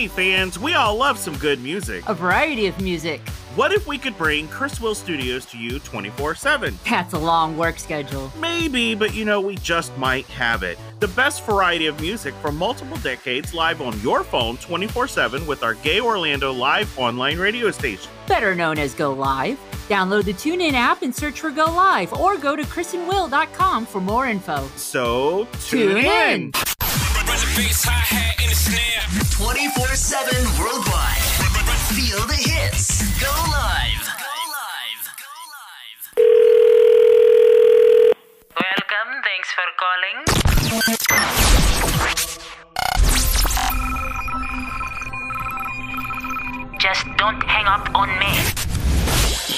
Hey fans, we all love some good music. A variety of music. What if we could bring Chris Will Studios to you 24 7? That's a long work schedule. Maybe, but you know, we just might have it. The best variety of music from multiple decades live on your phone 24 7 with our Gay Orlando live online radio station. Better known as Go Live. Download the TuneIn app and search for Go Live or go to chrisandwill.com for more info. So, tune, Tune in. in. 24 7 worldwide. Feel the hits. Go live. Go live. Go live. Welcome, thanks for calling. Just don't hang up on me.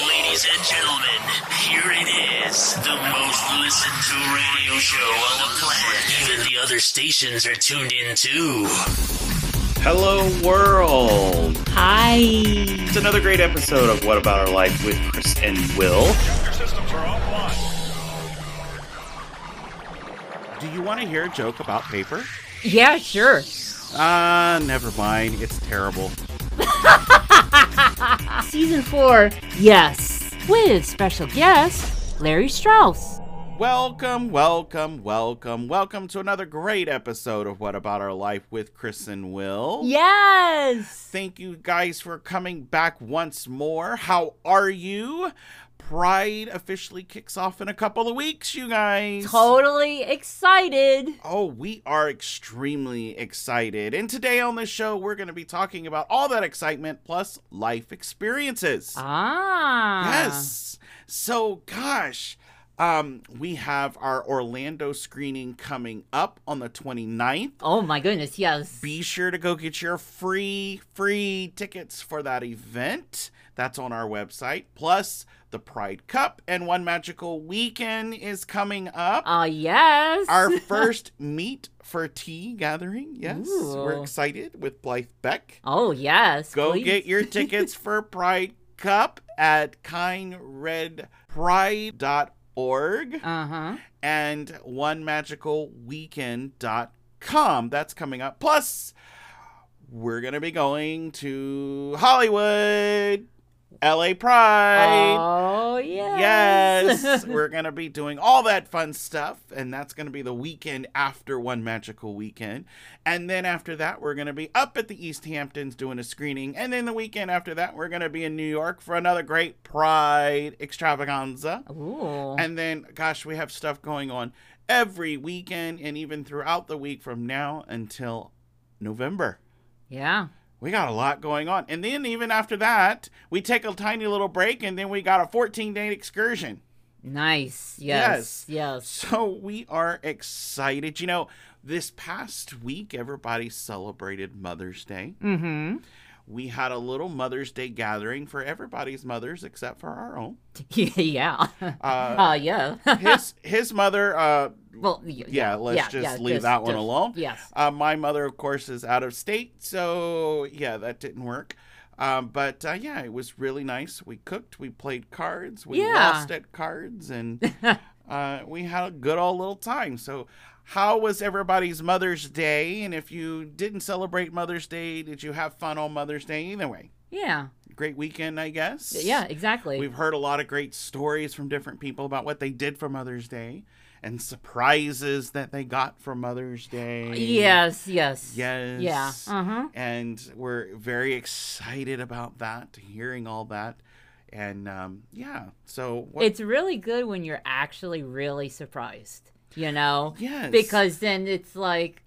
Ladies and gentlemen, here it is. The most listened to radio show on the planet. Even the other stations are tuned in too. Hello, world. Hi. It's another great episode of What About Our Life with Chris and Will. Do you want to hear a joke about paper? Yeah, sure. Ah, never mind. It's terrible. Season 4, yes. With special guest, Larry Strauss. Welcome, welcome, welcome, welcome to another great episode of What About Our Life with Chris and Will. Yes. Thank you guys for coming back once more. How are you? Pride officially kicks off in a couple of weeks, you guys. Totally excited. Oh, we are extremely excited. And today on the show, we're going to be talking about all that excitement plus life experiences. Ah. Yes. So, gosh, um, we have our Orlando screening coming up on the 29th. Oh my goodness, yes. Be sure to go get your free, free tickets for that event. That's on our website. Plus, the Pride Cup and One Magical Weekend is coming up. Ah, yes. Our first meet for tea gathering. Yes, we're excited with Blythe Beck. Oh, yes. Go please. get your tickets for Pride Cup at kindredpride.org Uh-huh. and onemagicalweekend.com. That's coming up. Plus, we're going to be going to Hollywood, LA Pride. Oh, yes. Yes, we're going to be doing all that fun stuff, and that's going to be the weekend after One Magical Weekend. And then after that, we're going to be up at the East Hamptons doing a screening. And then the weekend after that, we're going to be in New York for another great Pride extravaganza. Ooh. And then, gosh, we have stuff going on every weekend and even throughout the week from now until November. yeah. We got a lot going on. And then, even after that, we take a tiny little break and then we got a 14 day excursion. Nice. Yes. Yes. So we are excited. You know, this past week, everybody celebrated Mother's Day. Mm-hmm. We had a little Mother's Day gathering for everybody's mothers except for our own. yeah. Uh, Uh, yeah. his his mother, uh, well, y- yeah, let's yeah, just yeah, leave just- that one just- alone. Yes. Uh, my mother, of course, is out of state, so yeah, that didn't work. Um, but uh, yeah, it was really nice. We cooked, we played cards, we Yeah. lost at cards, and uh, we had a good old little time. So, how was everybody's Mother's Day? And if you didn't celebrate Mother's Day, did you have fun on Mother's Day? Either way, Yeah. great weekend, I guess. Yeah, exactly. We've heard a lot of great stories from different people about what they did for Mother's Day and surprises that they got for Mother's Day. yes, yes. Yes. Yeah. Uh-huh. And we're very excited about that, hearing all that. And um, yeah, so what, It's really good when you're actually really surprised, you know? yes, Because then it's like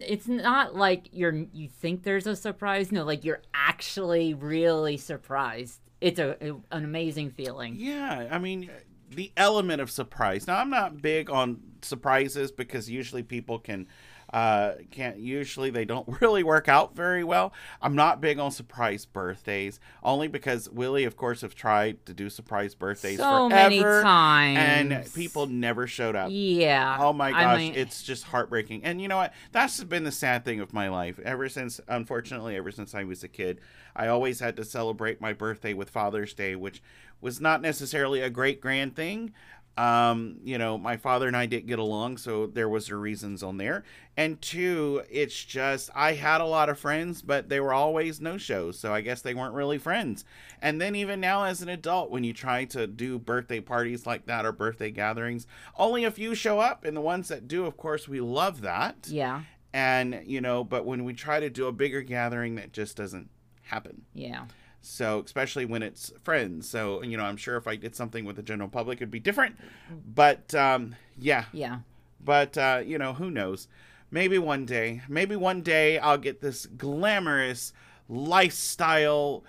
it's not like you're you think there's a surprise. No, like you're actually really surprised. It's a, an amazing feeling. yeah, I mean, the element of surprise. Now, I'm not big on surprises because usually people can uh can't usually they don't really work out very well i'm not big on surprise birthdays only because willie of course have tried to do surprise birthdays so forever many times. and people never showed up Yeah. Oh my I gosh, mean- it's just heartbreaking. And you know what? That's been the sad thing of my life. Ever since, unfortunately, ever since I was a kid, I always had to celebrate my birthday with Father's Day, which was not necessarily a great grand thing, Um, you know, my father and I didn't get along, so there was the reasons on there. And two, it's just I had a lot of friends, but they were always no shows, so I guess they weren't really friends. And then even now as an adult, when you try to do birthday parties like that or birthday gatherings, only a few show up, and the ones that do, of course, we love that. Yeah. And you know, but when we try to do a bigger gathering, that just doesn't happen. Yeah. So, especially when it's friends. So, you know, I'm sure if I did something with the general public, it'd be different. But, um, yeah. Yeah. But, uh, you know, who knows? Maybe one day, maybe one day I'll get this glamorous lifestyle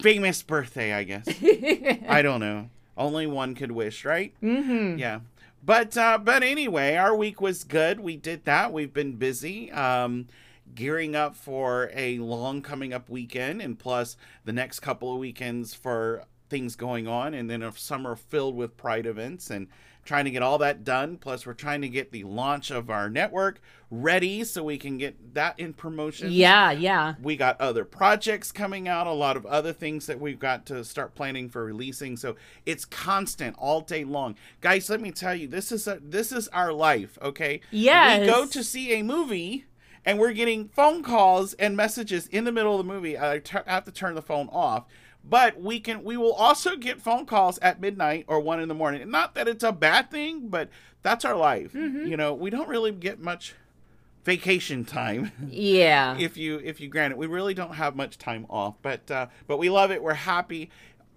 famous birthday, I guess. I don't know. Only one could wish, right? Mm-hmm. Yeah. But uh but anyway, our week was good. We did that. We've been busy. Um gearing up for a long coming up weekend and plus the next couple of weekends for things going on and then a summer filled with pride events and trying to get all that done plus we're trying to get the launch of our network ready so we can get that in promotion Yeah. Yeah. we got other projects coming out a lot of other things that we've got to start planning for releasing so it's constant all day long guys let me tell you this is a, this is our life okay Yes. we go to see a movie and we're getting phone calls and messages in the middle of the movie. I have to turn the phone off. But we can we will also get phone calls at midnight or one in the morning. Not that it's a bad thing but that's our life. You know we don't really get much vacation time. Yeah. if you if you grant it. We really don't have much time off. But uh but we love it. We're happy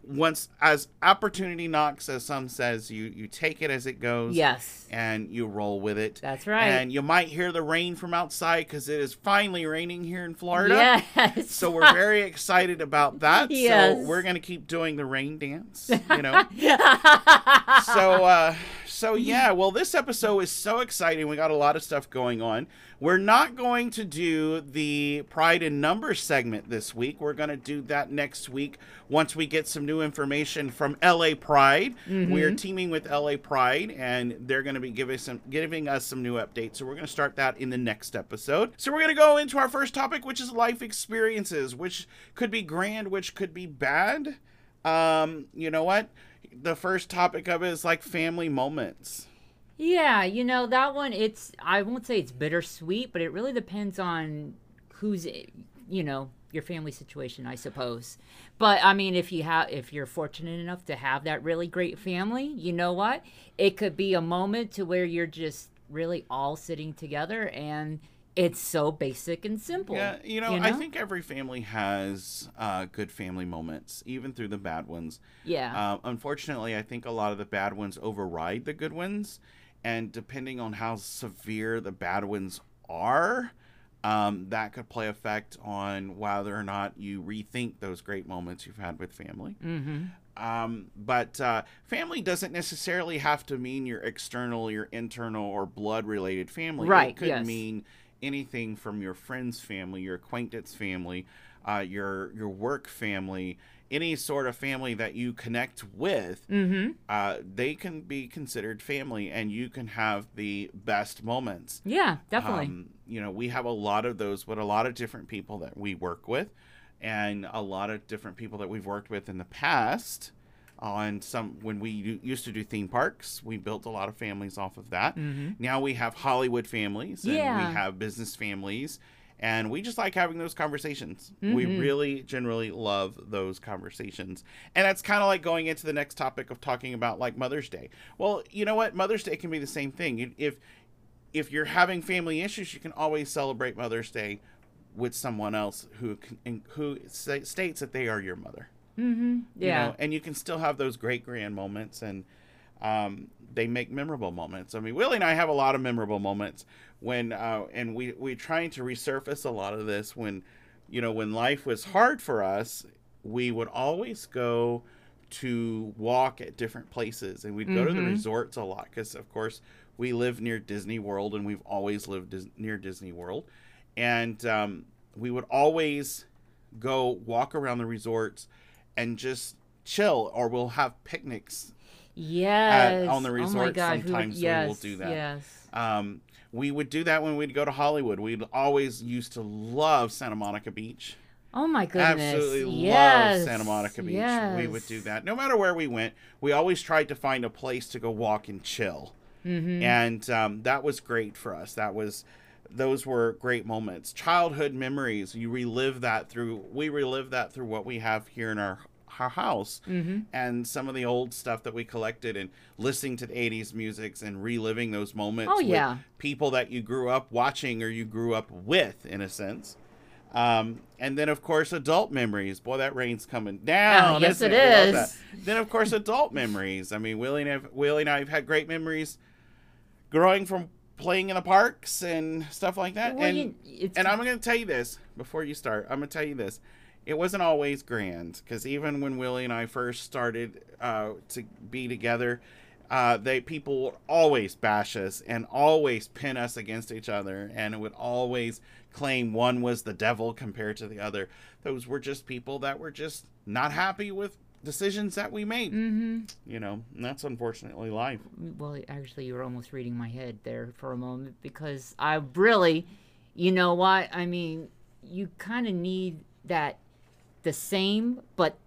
once as opportunity knocks as some says you you take it as it goes yes. and you roll with it. That's right. and you might hear the rain from outside because it is finally raining here in florida. Yes. so we're very excited about that. So we're gonna keep doing the rain dance you know? So uh so yeah well this episode is so exciting. We got a lot of stuff going on we're not going to do the pride in numbers segment this week. We're going to do that next week once we get some new information from la pride. We are teaming with la pride and they're going to be giving some giving us some new updates. So we're going to start that in the next episode. So we're going to go into our first topic which is life experiences which could be grand which could be bad. Um you know what? The first topic of it is like family moments Yeah, you know that one. It's I won't say it's bittersweet, but it really depends on who's you know your family situation, I suppose. But I mean, if you have if you're fortunate enough to have that really great family, you know what? It could be a moment to where you're just really all sitting together and it's so basic and simple. yeah you know, i think every family has uh, good family moments even through the bad ones Yeah. uh, unfortunately i think a lot of the bad ones override the good ones and depending on how severe the bad ones are um, that could play effect on whether or not you rethink those great moments you've had with family mm-hmm. Um, but uh, family doesn't necessarily have to mean your external, your internal, or blood related family. Right, It could yes. mean anything from your friend's family, your acquaintance family, uh, your your work family, any sort of family that you connect with. Mm-hmm. Uh, they can be considered family, and you can have the best moments. Yeah, definitely. Um, you know, we have a lot of those with a lot of different people that we work with, and a lot of different people that we've worked with in the past. On some, when we used to do theme parks, we built a lot of families off of that. Now we have Hollywood families, and Yeah. we have business families, and we just like having those conversations. We really generally love those conversations, and that's kind of like going into the next topic of talking about like Mother's Day. Well, you know what? Mother's Day can be the same thing. If if you're having family issues, you can always celebrate Mother's Day with someone else who can, who states that they are your mother. mm-hmm. you Yeah. know, and you can still have those great grand moments, and um, they make memorable moments. I mean, Willie and I have a lot of memorable moments when, uh, and we we're trying to resurface a lot of this when, you know, when life was hard for us, we would always go to walk at different places, and we'd go to the Mhm. resorts a lot because, of course, we live near Disney World, and we've always lived dis- near Disney World, and um, we would always go walk around the resorts and just chill or we'll have picnics Yes. on the oh my God, sometimes, so yes, we'll do that. Yes. um, we would do that when we'd go to hollywood we'd always used to love santa monica beach Oh my goodness. Absolutely yes. love Santa Monica Beach. We would do that. No matter where we went, we always tried to find a place to go walk and chill. Mm-hmm. And um, that was great for us. That was those were great moments. Childhood memories. You relive that through we relive that through what we have here in our our house Mm-hmm. and some of the old stuff that we collected and listening to the 80s musics and reliving those moments Oh, with yeah. people that you grew up watching or you grew up with in a sense. Um, and then of course adult memories. Boy that rain's coming down. Ah, yes, it love is. then of course adult memories. I mean willie and, I've, willie and i have had great memories growing from playing in the parks and stuff like that. Well, and you- and i'm going to tell you this before you start. I'm going to tell you this it wasn't always grand because even when willie and i first started uh, to be together uh, they people would always bash us and always pin us against each other and would always claim one was the devil compared to the other those were just people that were just not happy with decisions that we made Mm-hmm. you know and that's unfortunately life Well, actually, you were almost reading my head there for a moment because I really, you know what? I mean, you kind of need that the same but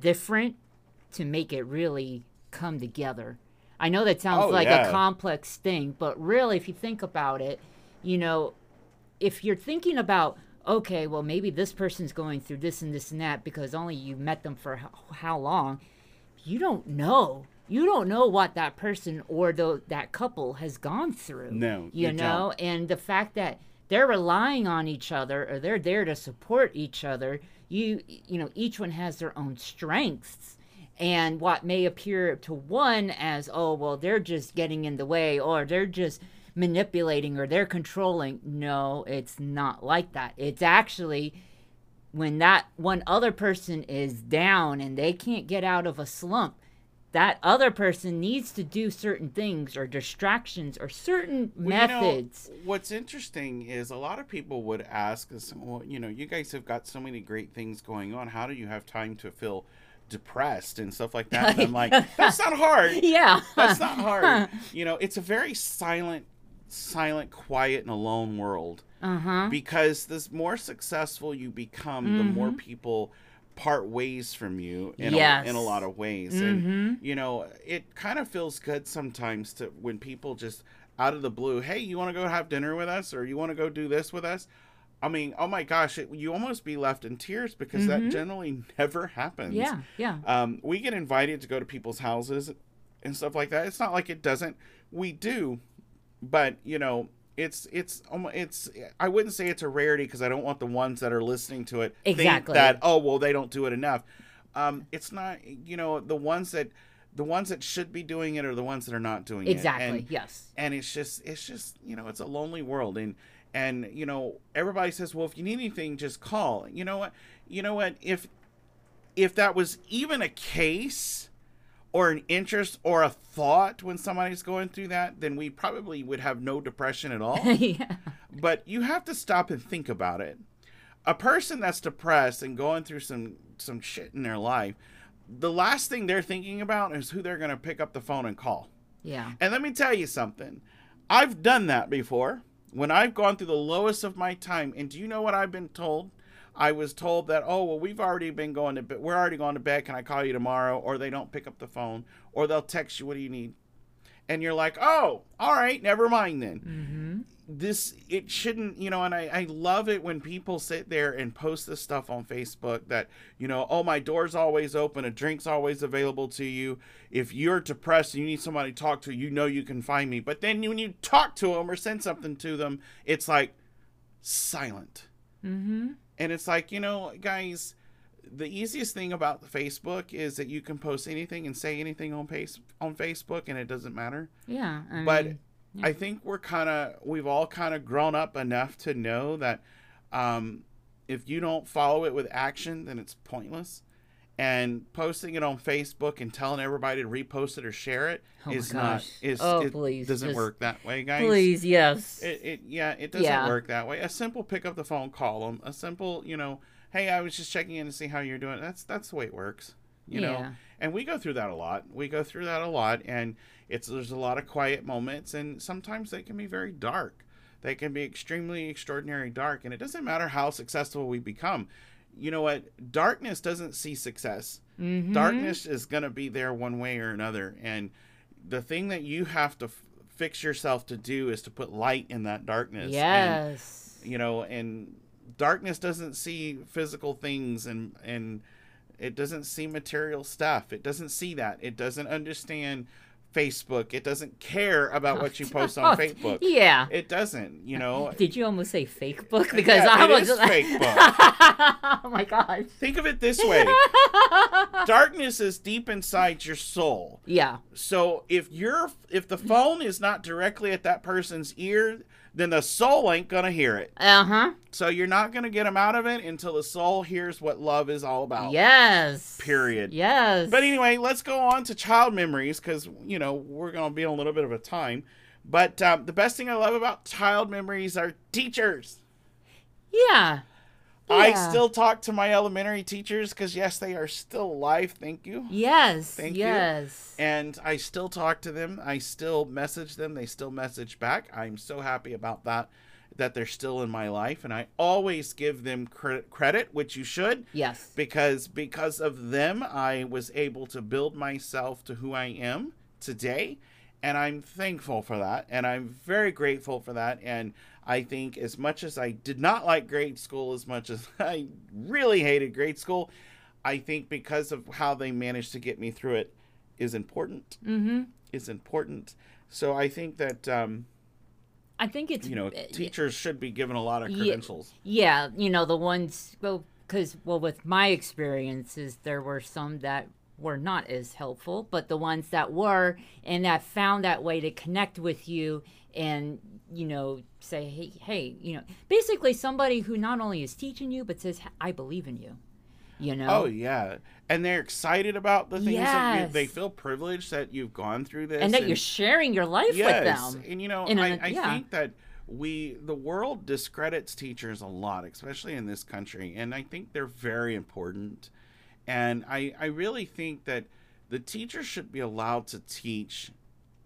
different to make it really come together. I know that sounds Oh, like yeah. a complex thing, but really, if you think about it, you know, if you're thinking about, okay, well, maybe this person's going through this and this and that because only you met them for how, how long, you don't know. You don't know what that person or the, that couple has gone through. No, you, you know, and the fact that they're relying on each other or they're there to support each other. You you know, each one has their own strengths. And what may appear to one as, oh, well, they're just getting in the way or they're just manipulating or they're controlling. No, it's not like that. It's actually when that one other person is down and they can't get out of a slump, that other person needs to do certain things or distractions or certain Well, you know, methods. what's interesting is a lot of people would ask us, well, you know, you guys have got so many great things going on. How do you have time to feel depressed and stuff like that? And I'm like, that's not hard. yeah. That's not hard. You know, it's a very silent, silent, quiet, and alone world. Uh huh. Because the more successful you become, the more people part ways from you in, Yes. a, in a lot of ways. And, you know, it kind of feels good sometimes to when people just out of the blue, hey, you want to go have dinner with us or you want to go do this with us? I mean, oh my gosh, it, you almost be left in tears because that generally never happens. Yeah. Yeah. Um, we get invited to go to people's houses and stuff like that. It's not like it doesn't. We do, but you know, it's it's almo- it's. I wouldn't say it's a rarity because I don't want the ones that are listening to it Exactly. think that oh well they don't do it enough. Um, it's not. You know, the ones that the ones that should be doing it are the ones that are not doing Exactly. it. Exactly. yes. and it's just it's just you know it's a lonely world and and you know everybody says well if you need anything just call you know what you know what if if that was even a case or an interest or a thought when somebody's going through that then we probably would have no depression at all yeah. but you have to stop and think about it. A person that's depressed and going through some some shit in their life, the last thing they're thinking about is who they're going to pick up the phone and call. Yeah. And let me tell you something. I've done that before. When I've gone through the lowest of my time, and do you know what I've been told? I was told that, oh, well, we've already been going to bed. We're already going to bed. Can I call you tomorrow? Or they don't pick up the phone, or they'll text you, what do you need? And you're like, oh, all right, never mind then Mm-hmm. this it shouldn't you know and I, I love it when people sit there and post this stuff on facebook that you know oh my door's always open a drink's always available to you if you're depressed and you need somebody to talk to you know you can find me but then when you talk to them or send something to them it's like silent Mm-hmm. And it's like you know guys the easiest thing about facebook is that you can post anything and say anything on face on facebook and it doesn't matter Yeah. I but mean, I think we're kind of we've all kind of grown up enough to know that um, if you don't follow it with action, then it's pointless. And posting it on Facebook and telling everybody to repost it or share it Oh is not is Oh, it please, doesn't just- work that way, guys. please, yes. It, it yeah, it doesn't Yeah. work that way. A simple pick up the phone, call them. A simple, you know, hey, I was just checking in to see how you're doing. That's that's the way it works, you know. And we go through that a lot. We go through that a lot, and it's there's a lot of quiet moments, and sometimes they can be very dark. They can be extremely extraordinary dark, and it doesn't matter how successful we become. You know what? Darkness doesn't see success. Mm-hmm. Darkness is going to be there one way or another. And the thing that you have to f- fix yourself to do is to put light in that darkness. And, Yes. you know, and darkness doesn't see physical things and, and, it doesn't see material stuff. It doesn't see that. It doesn't understand Facebook. It doesn't care about what you post on Facebook. Yeah. It doesn't, you know. Did you almost say fake book? Because Yeah, I was is fake book. oh my gosh. Think of it this way. Darkness is deep inside your soul. Yeah. So if you're if the phone is not directly at that person's ear, then the soul ain't gonna hear it. Uh huh. So you're not gonna get them out of it until the soul hears what love is all about. Yes. Period. Yes. But anyway, let's go on to child memories because you know we're gonna be in a little bit of a time. But um, the best thing I love about child memories are teachers. yeah. I still talk to my elementary teachers because yes, they are still alive. Thank you. Yes. Thank you. yes. and I still talk to them. I still message them. They still message back. I'm so happy about that, that they're still in my life, and I always give them credit, credit which you should, Yes. because because of them, I was able to build myself to who I am today, and I'm thankful for that, and I'm very grateful for that, and. I think as much as I did not like grade school, as much as I really hated grade school, I think because of how they managed to get me through it is important Mm-hmm. is important. So I think that um, I think it's you know uh, teachers should be given a lot of credentials. Yeah, you know the ones well, because well, with my experiences, there were some that were not as helpful, but the ones that were and that found that way to connect with you and you know say hey hey you know basically somebody who not only is teaching you but says I believe in you. You know. Oh yeah, and they're excited about the things that you, Yes. they feel privileged that you've gone through this, and that you're sharing your life yes, with them. and you know in I, I yeah. think that we the world discredits teachers a lot, especially in this country, and I think they're very important. And I I really think that the teachers should be allowed to teach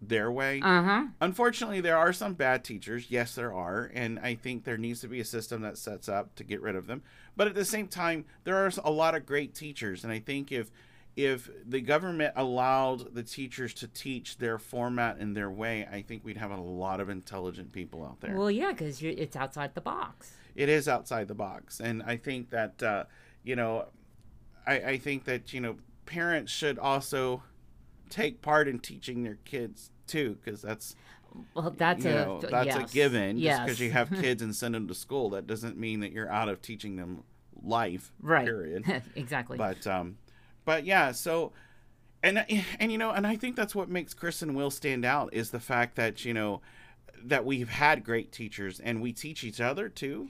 their way. Uh huh. Unfortunately, there are some bad teachers. Yes, there are. And I think there needs to be a system that sets up to get rid of them. But at the same time, there are a lot of great teachers. And I think if if the government allowed the teachers to teach their format and their way, I think we'd have a lot of intelligent people out there. Well, yeah, because it's outside the box. it is outside the box. And I think that, uh, you know, I, I think that, you know, parents should also take part in teaching their kids too, because that's Well, that's a know, that's yes. a given. Just because you have kids and send them to school, that doesn't mean that you're out of teaching them life. right. Period. exactly. but um, but yeah. So, and and you know, and I think that's what makes Chris and Will stand out is the fact that you know that we've had great teachers and we teach each other too.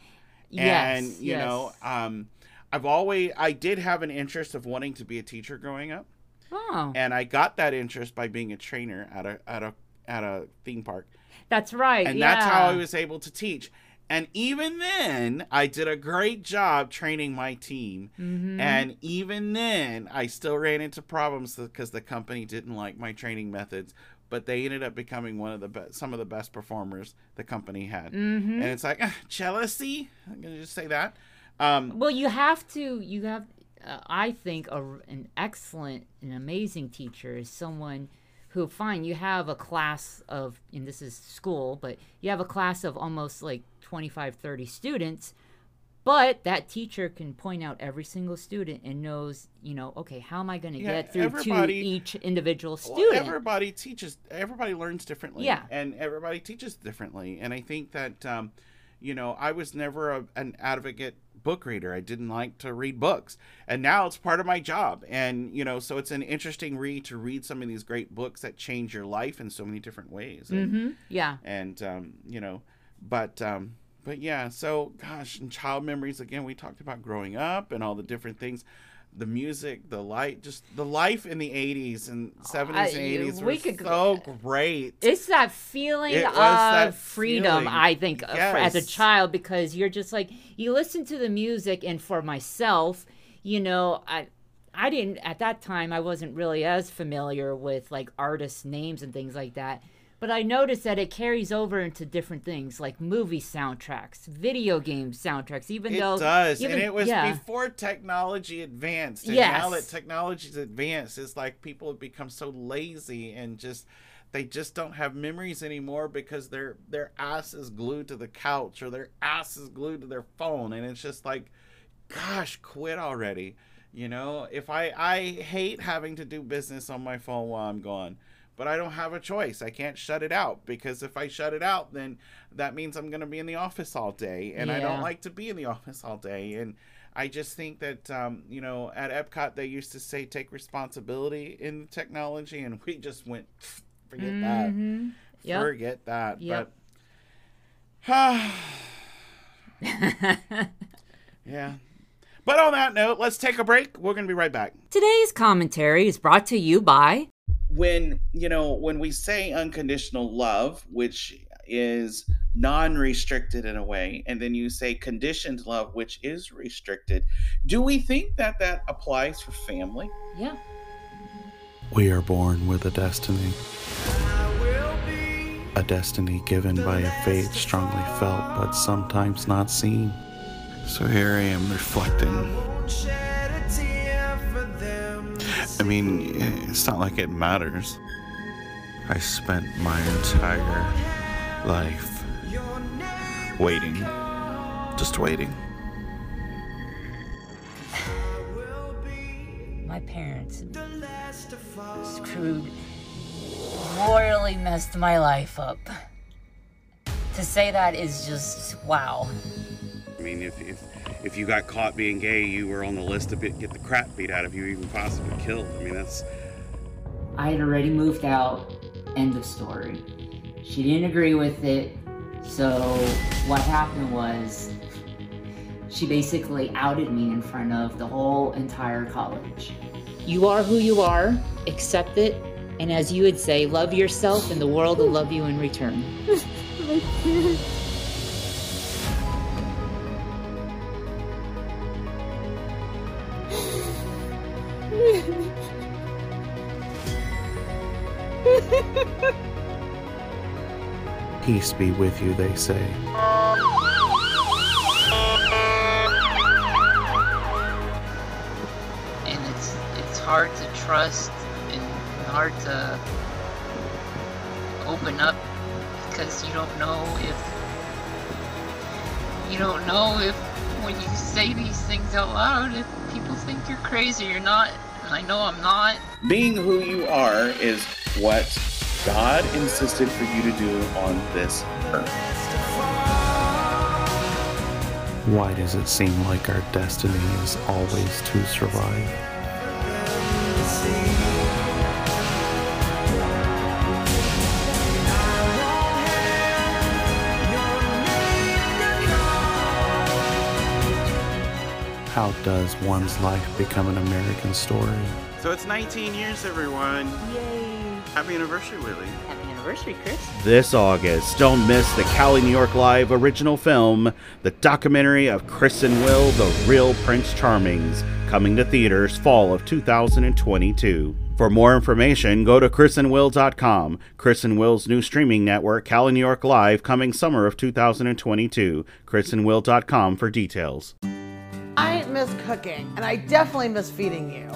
yes. and you know, um, I've always I did have an interest of wanting to be a teacher growing up Oh, and I got that interest by being a trainer at a at a at a theme park that's right. and yeah. that's how I was able to teach. And even then, I did a great job training my team. Mm-hmm. And even then, I still ran into problems because the company didn't like my training methods. But they ended up becoming one of the best, some of the best performers the company had. Mm-hmm. And it's like ah, jealousy. I'm gonna just say that. Um, Well, you have to. You have. Uh, I think a, an excellent, an amazing teacher is someone who, fine, you have a class of, and this is school, but you have a class of almost like 25, 30 students, but that teacher can point out every single student and knows, you know, okay, how am I going to Yeah, get through to each individual Well, student? everybody teaches. Everybody learns differently. Yeah. and everybody teaches differently. And I think that, um, you know, I was never a, an advocate book reader. I didn't like to read books, and now it's part of my job. And you know, so it's an interesting read to read some of these great books that change your life in so many different ways. And, hmm Yeah. and um, you know, but um, but yeah. So gosh, and child memories again. We talked about growing up and all the different things. The music, the light, just the life in the '80s and '70s I- and '80s we could so great. It's that feeling It of that freedom, feeling. I think, uh, for- as a child, because you're just like you listen to the music, and for myself, you know, I. I didn't at that time. I wasn't really as familiar with like artists' names and things like that. But I noticed that it carries over into different things like movie soundtracks, video game soundtracks, even It though does, even- and it was yeah. before technology advanced. And now that technology's advanced, it's like people have become so lazy and just they just don't have memories anymore because their their ass is glued to the couch or their ass is glued to their phone, and it's just like, gosh, quit already. You know, if I I hate having to do business on my phone while I'm gone. But I don't have a choice. I can't shut it out because if I shut it out, then that means I'm going to be in the office all day, and I don't like to be in the office all day. And I just think that um, you know at Epcot they used to say take responsibility in the technology, and we just went forget that, Mhm. Yep. forget that. Yep. But yeah. But on that note, let's take a break. We're going to be right back. Today's commentary is brought to you by when you know when we say unconditional love which is non-restricted in a way and then you say conditioned love which is restricted do we think that that applies for family? Yeah. we are born with a destiny. A destiny given by a fate strongly felt but sometimes not seen. So here i am reflecting I mean, it's not like it matters. I spent my entire life waiting. Just waiting. My parents screwed, royally messed my life up. To say that is just wow. I mean, if, if if you got caught being gay, you were on the list to be, get the crap beat out of you, even possibly killed. I mean, that's I had already moved out. End of story. She didn't agree with it. So what happened was she basically outed me in front of the whole entire college. You are who you are, accept it, and as you would say, love yourself and the world will love you in return. peace be with you, they say. and it's it's hard to trust and hard to open up because you don't know if you don't know if when you say these things out loud if people think you're crazy or not and I know I'm not Being who you are is what God insisted for you to do on this earth. Why does it seem like our destiny is always to survive? How does one's life become an American story? So it's 19 years, everyone. yay Happy anniversary, Willie. happy anniversary Chris This August, don't miss the Cali, New York Live original film, the documentary of Chris and Will, The Real Prince Charmings, coming to theaters fall of 2022. For more information, go to chrisandwill.com. Chris and Will's new streaming network, Cali, New York Live, coming summer of 2022. chrisandwill.com for details. I miss cooking, and I definitely miss feeding you.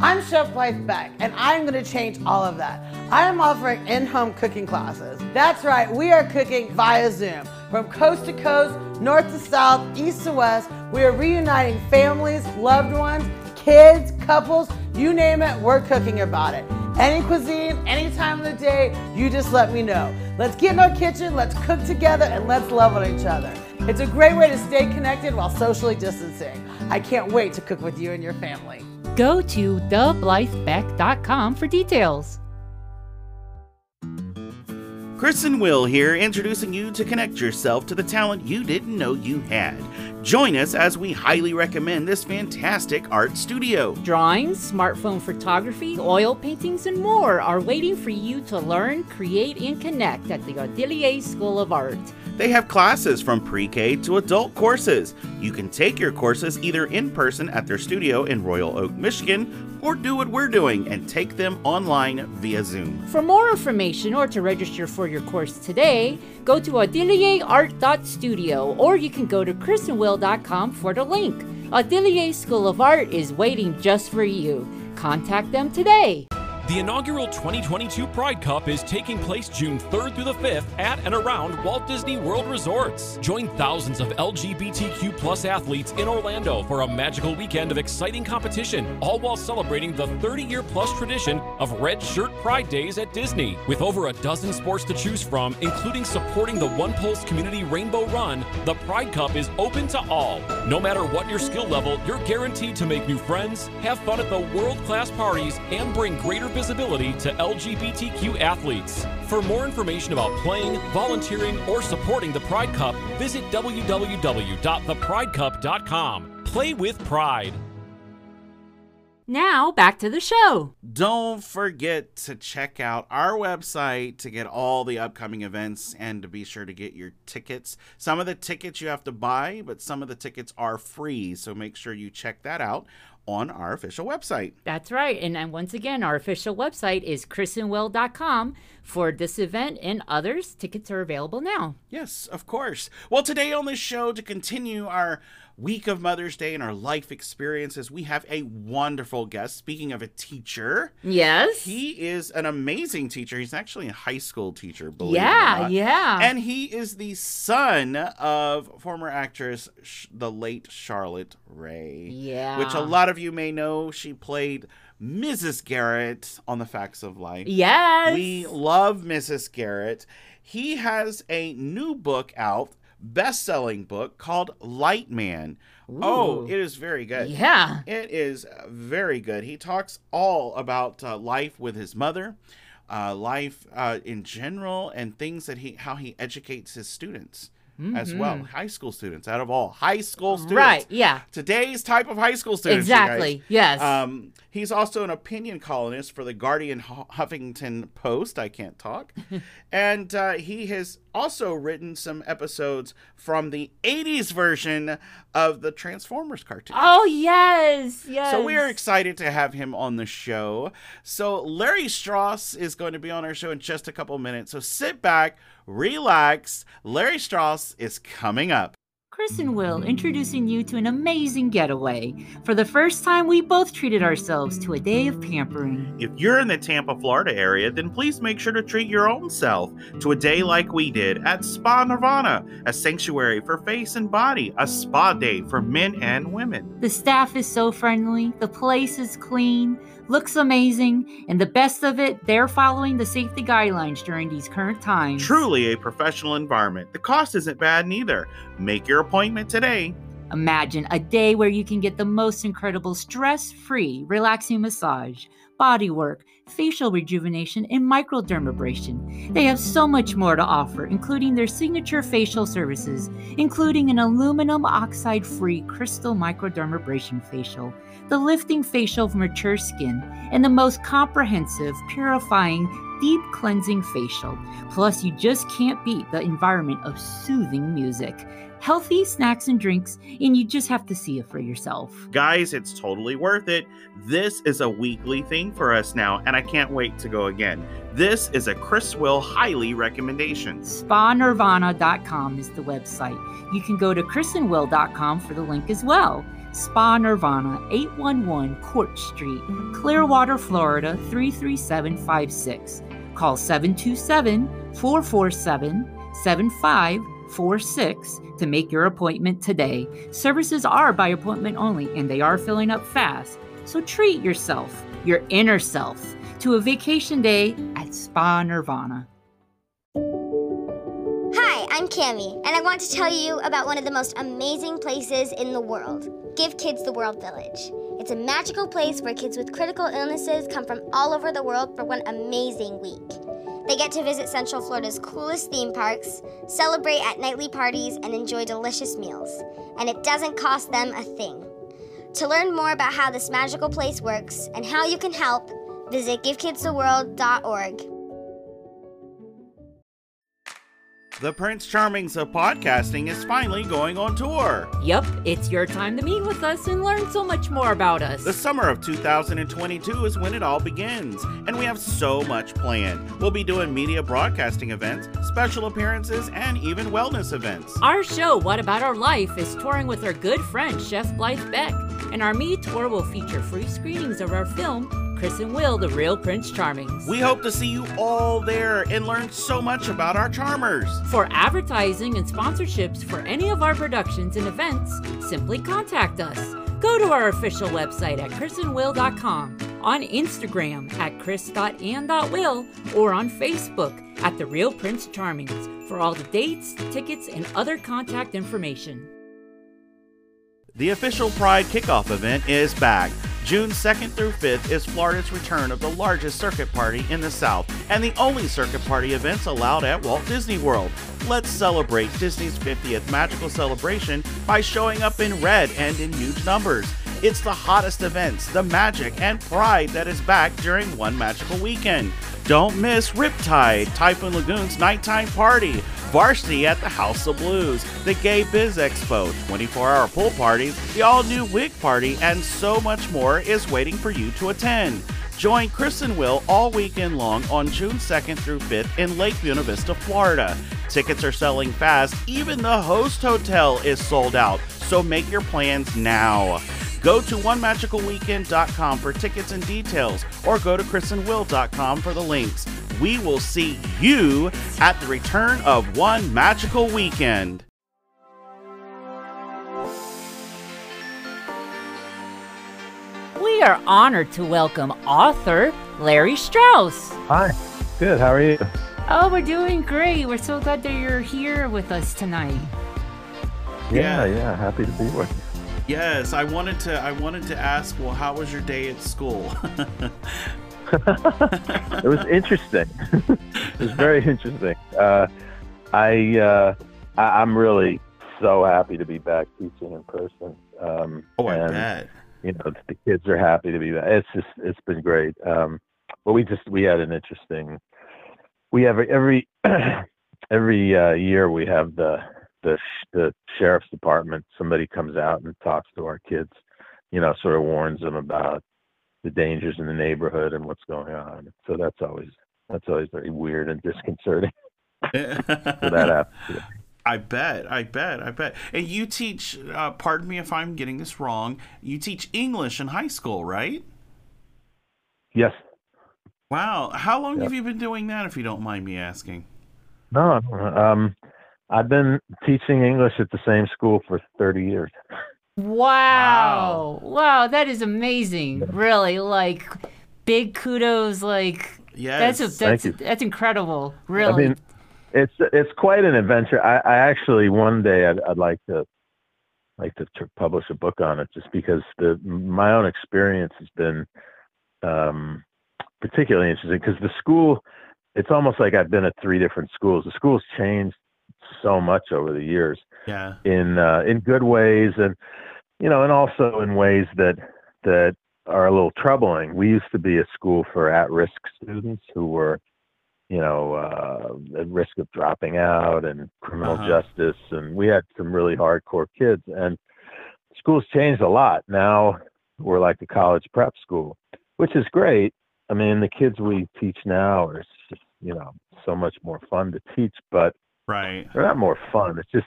I'm Chef Blythe Beck, and I'm going to change all of that. I am offering in-home cooking classes. That's right, we are cooking via Zoom. From coast to coast, north to south, east to west, we are reuniting families, loved ones, kids, couples, you name it, we're cooking about it. Any cuisine, any time of the day, you just let me know. Let's get in our kitchen, let's cook together, and let's love on each other. It's a great way to stay connected while socially distancing. I can't wait to cook with you and your family. Go to theblythebeck.com for details Chris and Will here, introducing you to connect yourself to the talent you didn't know you had. Join us as we highly recommend this fantastic art studio. Drawings, smartphone photography, oil paintings, and more are waiting for you to learn, create, and connect at the Atelier School of Art. They have classes from pre K to adult courses. You can take your courses either in person at their studio in Royal Oak, Michigan, or do what we're doing and take them online via Zoom. For more information or to register for your course today, go to atelierart.studio or you can go to chrisandwill.com for the link. Atelier School of Art is waiting just for you. Contact them today. The inaugural 2022 Pride Cup is taking place June 3rd through the 5th at and around Walt Disney World Resorts. Join thousands of LGBTQ plus athletes in Orlando for a magical weekend of exciting competition, all while celebrating the 30-year plus tradition of Red Shirt Pride Days at Disney. With over a dozen sports to choose from, including supporting the One Pulse Community Rainbow Run, the Pride Cup is open to all. No matter what your skill level, you're guaranteed to make new friends, have fun at the world-class parties, and bring greater visibility to LGBTQ athletes. For more information about playing, volunteering, or supporting the Pride Cup, visit www.thepridecup.com. Play with pride. Now, back to the show. Don't forget to check out our website to get all the upcoming events and to be sure to get your tickets. Some of the tickets you have to buy, but some of the tickets are free. So make sure you check that out on our official website. That's right. And, and once again, our official website is chrisandwill.com for this event and others. Tickets are available now. Yes, of course. Well, today on this show, to continue our week of Mother's Day and our life experiences, we have a wonderful guest. Speaking of a teacher, Yes. he is an amazing teacher. He's actually a high school teacher, believe it or yeah, not. yeah. And he is the son of former actress, Sh- the late Charlotte Rae. Yeah. Which a lot of you may know. She played Mrs. Garrett on The Facts of Life. yes. We love Mrs. Garrett. He has a new book out, best-selling book called Light Man. Oh, it is very good. yeah. It is very good. He talks all about uh, life with his mother, uh, life uh, in general, and things that he how he educates his students as well, high school students. Out of all high school students, Mm-hmm. Right, yeah. Today's type of high school students. Exactly. Yes. Um, he's also an opinion columnist for the Guardian Huffington Post. I can't talk. and uh, he has also written some episodes from the 80s version of the Transformers cartoon. oh, yes. Yes. So we are excited to have him on the show. So Larry Strauss is going to be on our show in just a couple minutes. So sit back, relax. Larry Strauss is coming up. Chris and Will introducing you to an amazing getaway. For the first time, we both treated ourselves to a day of pampering. If you're in the Tampa, Florida area, then please make sure to treat your own self to a day like we did at Spa Nirvana, a sanctuary for face and body, a spa day for men and women. The staff is so friendly, the place is clean, looks amazing, and the best of it, they're following the safety guidelines during these current times. Truly a professional environment. The cost isn't bad neither. Make your appointment today. Imagine a day where you can get the most incredible stress free, relaxing massage, body work, facial rejuvenation, and microdermabrasion. They have so much more to offer, including their signature facial services, including an aluminum oxide free crystal microdermabrasion facial, the lifting facial for mature skin, and the most comprehensive, purifying, deep cleansing facial. Plus, you just can't beat the environment of soothing music. Healthy snacks and drinks, and you just have to see it for yourself. Guys, it's totally worth it. This is a weekly thing for us now, and I can't wait to go again. This is a Chris Will highly recommendation. SpaNirvana.com is the website. You can go to chrisandwill.com for the link as well. Spa Nirvana, 811 Court Street, Clearwater, Florida 33756. Call 727 447 7546 to make your appointment today. Services are by appointment only and they are filling up fast. So treat yourself, your inner self, to a vacation day at Spa Nirvana. Hi, I'm Cami, and I want to tell you about one of the most amazing places in the world Give Kids the World Village. It's a magical place where kids with critical illnesses come from all over the world for one amazing week. They get to visit Central Florida's coolest theme parks, celebrate at nightly parties, and enjoy delicious meals. And it doesn't cost them a thing. To learn more about how this magical place works and how you can help, visit givekidstheworld.org. The Prince Charmings of podcasting is finally going on tour. Yep, it's your time to meet with us and learn so much more about us. The summer of 2022 is when it all begins, and we have so much planned. We'll be doing media broadcasting events, special appearances, and even wellness events. Our show, What About Our Life, is touring with our good friend Chef Blythe Beck, and our Me Tour will feature free screenings of our film, Chris and Will, The Real Prince Charmings. We hope to see you all there and learn so much about our charmers. For advertising and sponsorships for any of our productions and events, simply contact us. Go to our official website at chrisandwill.com, on Instagram at chris.and.will, or on Facebook at The Real Prince Charmings for all the dates, tickets, and other contact information. The official Pride kickoff event is back. June 2nd through 5th is Florida's return of the largest circuit party in the South and the only circuit party events allowed at Walt Disney World. Let's celebrate Disney's 50th magical celebration by showing up in red and in huge numbers. It's the hottest events, the magic, and pride that is back during one magical weekend. Don't miss Riptide, Typhoon Lagoon's nighttime party, Varsity at the House of Blues, the Gay Biz Expo, 24 hour pool parties, the all new wig party, and so much more is waiting for you to attend. Join Chris and Will all weekend long on June 2nd through 5th in Lake Buena Vista, Florida. Tickets are selling fast, even the host hotel is sold out, so make your plans now. Go to onemagicalweekend.com for tickets and details, or go to chrisandwill.com for the links. We will see you at the return of One Magical Weekend. We are honored to welcome author Larry Strauss. Hi. Good. How are you? Oh, we're doing great. We're so glad that you're here with us tonight. Yeah, Yeah. yeah. Happy to be with you. Yes, I wanted to I wanted to ask, well, how was your day at school? It was interesting. it was very interesting. Uh, I, uh, I I'm really so happy to be back teaching in person. Um, oh, I and, bet. You know, the kids are happy to be back. It's just it's been great. Um, but we just we had an interesting. We have every every uh, year we have the the the sheriff's department. Somebody comes out and talks to our kids. You know, sort of warns them about the dangers in the neighborhood and what's going on. So that's always that's always very weird and disconcerting. that happens. I bet, I bet, I bet. And you teach, uh, pardon me if I'm getting this wrong, you teach English in high school, right? Yes. Wow. How long Yep. have you been doing that, if you don't mind me asking? No, um, I've been teaching English at the same school for 30 years. Wow. Wow, that is amazing. Really, like big kudos like Yes. that's a, Thank that's you. that's incredible. Really. I mean, it's it's quite an adventure. I, I actually one day I'd, I'd like to like to tr- publish a book on it, just because the my own experience has been um, particularly interesting. Because the school, it's almost like I've been at three different schools. The school's changed so much over the years Yeah. in uh, in good ways and you know and also in ways that that are a little troubling we used to be a school for at-risk students who were you know uh, at risk of dropping out and criminal Uh-huh. justice and we had some really hardcore kids and schools changed a lot now we're like a college prep school which is great i mean the kids we teach now are just you know so much more fun to teach but Right. they're not more fun. It's just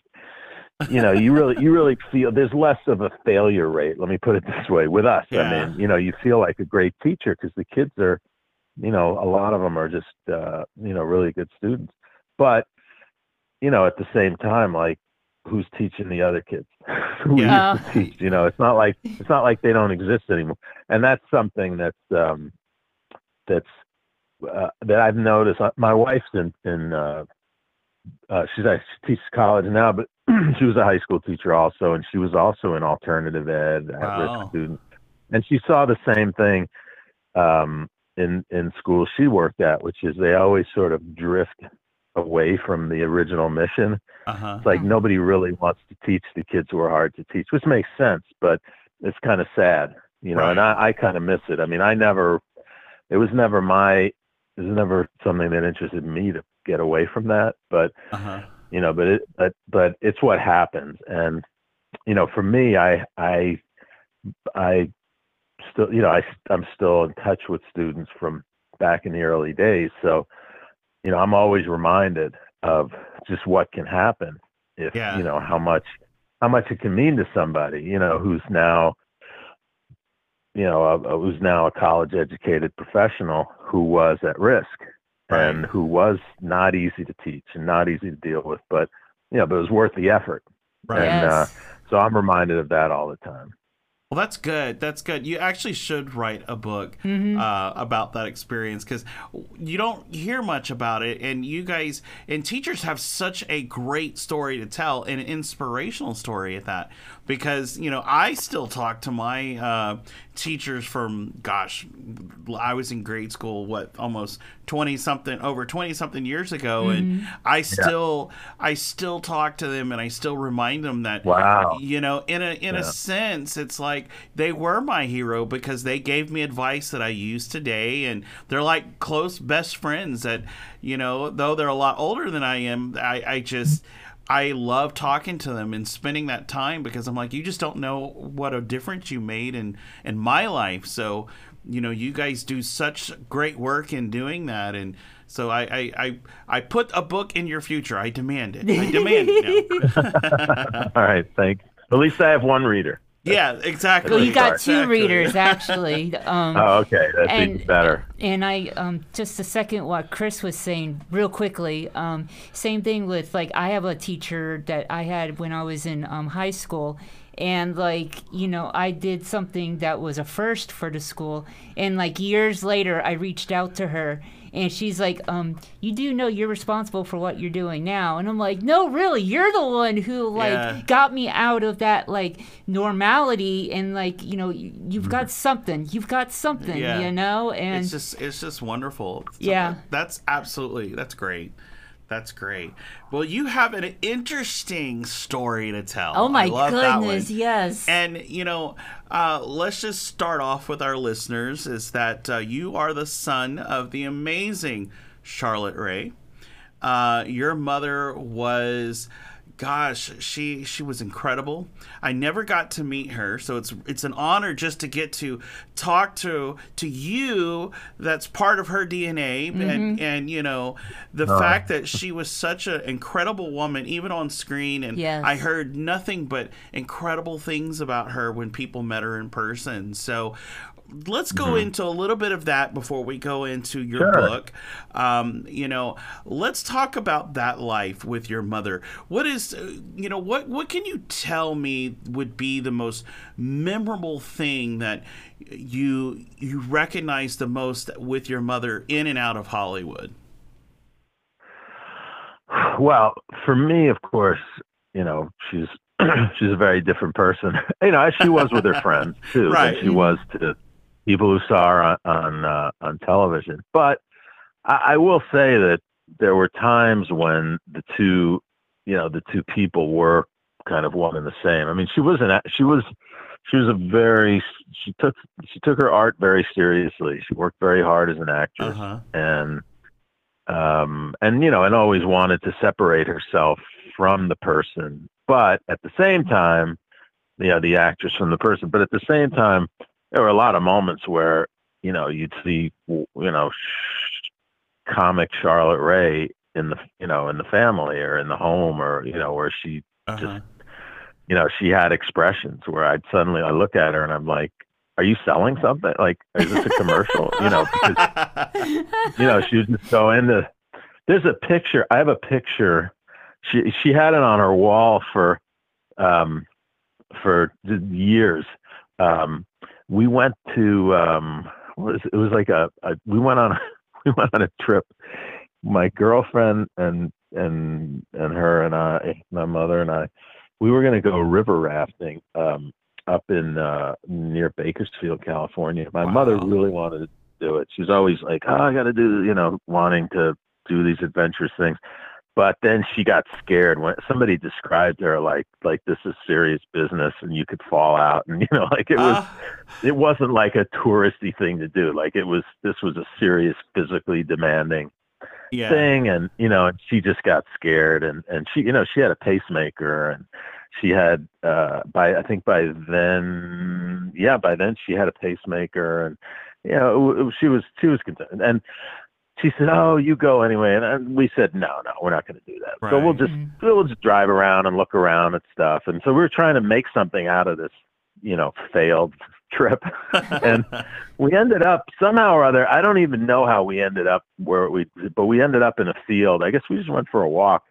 you know, you really you really feel there's less of a failure rate. Let me put it this way with us. Yeah. I mean, you know, you feel like a great teacher because the kids are, you know, a lot of them are just uh, you know really good students. But you know, at the same time, like who's teaching the other kids who Yeah. used to teach? You know, it's not like it's not like they don't exist anymore. And that's something that's um, that's uh, that I've noticed. Uh, My wife's in in uh, uh, she's at she teaches college now, but she was a high school teacher also, and she was also an alternative ed at Wow. risk student, and she saw the same thing um, in in schools she worked at, which is they always sort of drift away from the original mission. Uh huh. It's like nobody really wants to teach the kids who are hard to teach, which makes sense, but it's kind of sad, you know. And I, I kind of miss it. I mean, I never, it was never my, it was never something that interested me to get away from that. But Uh huh. you know, but it but but it's what happens, and you know, for me, I I I still you know I I'm still in touch with students from back in the early days, so you know I'm always reminded of just what can happen if Yeah. you know how much how much it can mean to somebody you know who's now you know a, who's now a college educated professional who was at risk and who was not easy to teach and not easy to deal with but you know but it was worth the effort Right. and uh, so i'm reminded of that all the time Well, that's good. That's good. You actually should write a book Mm-hmm. uh, about that experience because you don't hear much about it. And you guys and teachers have such a great story to tell, an inspirational story at that. Because you know, I still talk to my uh, teachers from, gosh, I was in grade school, what, almost twenty something, over twenty something years ago, and I still, I still talk to them, and I still remind them that, Wow. you know, in a in a sense, it's like they were my hero because they gave me advice that I use today, and they're like close best friends. That you know, though they're a lot older than I am, I, I just I love talking to them and spending that time because I'm like, you just don't know what a difference you made in in my life. So you know, you guys do such great work in doing that, and. So I, I, I, I put a book in your future. I demand it. I demand it all right thanks at least i have one reader Yeah, exactly. Well, you got two readers actually. Um, oh okay that's and even better and I um just a second what Chris was saying real quickly. Um, same thing with like I have a teacher that I had when I was in um, high school. And like you know, I did something that was a first for the school, and like years later, I reached out to her, and she's like, "Um, you do know you're responsible for what you're doing now?" And I'm like, "No, really, you're the one who like Yeah. got me out of that like normality, and like you know, you, you've got something, you've got something, Yeah. you know." And it's just it's just wonderful. So Yeah. that's absolutely that's great. That's great. Well, you have an interesting story to tell. Oh my I love that goodness, yes. And you know, uh, let's just start off with our listeners. Is that uh, you are the son of the amazing Charlotte Rae? Uh, your mother was, gosh, she she was incredible. I never got to meet her, so it's it's an honor just to get to talk to to you. That's part of her DNA, and mm-hmm. and you know the fact that she was such an incredible woman, even on screen, and Yes. I heard nothing but incredible things about her when people met her in person. So. Let's go into a little bit of that before we go into your Sure. book. Um, you know, let's talk about that life with your mother. What is, uh, you know, what what can you tell me would be the most memorable thing that you you recognize the most with your mother in and out of Hollywood? Well, for me, of course, you know, she's she's a very different person. you know, as she was with her friends too, Right. than she was to people who saw her on on, uh, on television. But I, I will say that there were times when the two, you know, the two people were kind of one and the same. I mean, she was an she was she was a very she took she took her art very seriously. She worked very hard as an actress Uh huh. and um and you know and always wanted to separate herself from the person but at the same time you know the actress from the person but at the same time there were a lot of moments where you know you'd see you know comic charlotte rae in the you know in the family or in the home or you know where she Uh-huh. you know she had expressions where i'd suddenly i look at her and i'm like are you selling something like is this a commercial you know because you know, she would just go into. There's a picture. I have a picture. She she had it on her wall for, um, for years. Um, we went to um, what was it was like a, a we went on we went on a trip. My girlfriend and and and her and I, my mother and I, we were going to go river rafting um, up in uh, near Bakersfield, California. My mother really wanted to do it. She's always like, "Oh, I got to do," you know, wanting to do these adventurous things. But then she got scared when somebody described her like like this is serious business and you could fall out and you know like it was Ah, it wasn't like a touristy thing to do. Like it was this was a serious physically demanding Yeah. thing and you know and she just got scared and and she you know she had a pacemaker and she had uh by i think by then yeah by then she had a pacemaker and you know it, it- she was she was concerned and she said oh you go anyway. And, and we said no no we're not going to do that. So we'll Right. just we'll just drive around and look around and stuff. And so we were trying to make something out of this you know failed trip. And we ended up somehow or other i don't even know how we ended up where we but we ended up in a field. I guess we just went for a walk.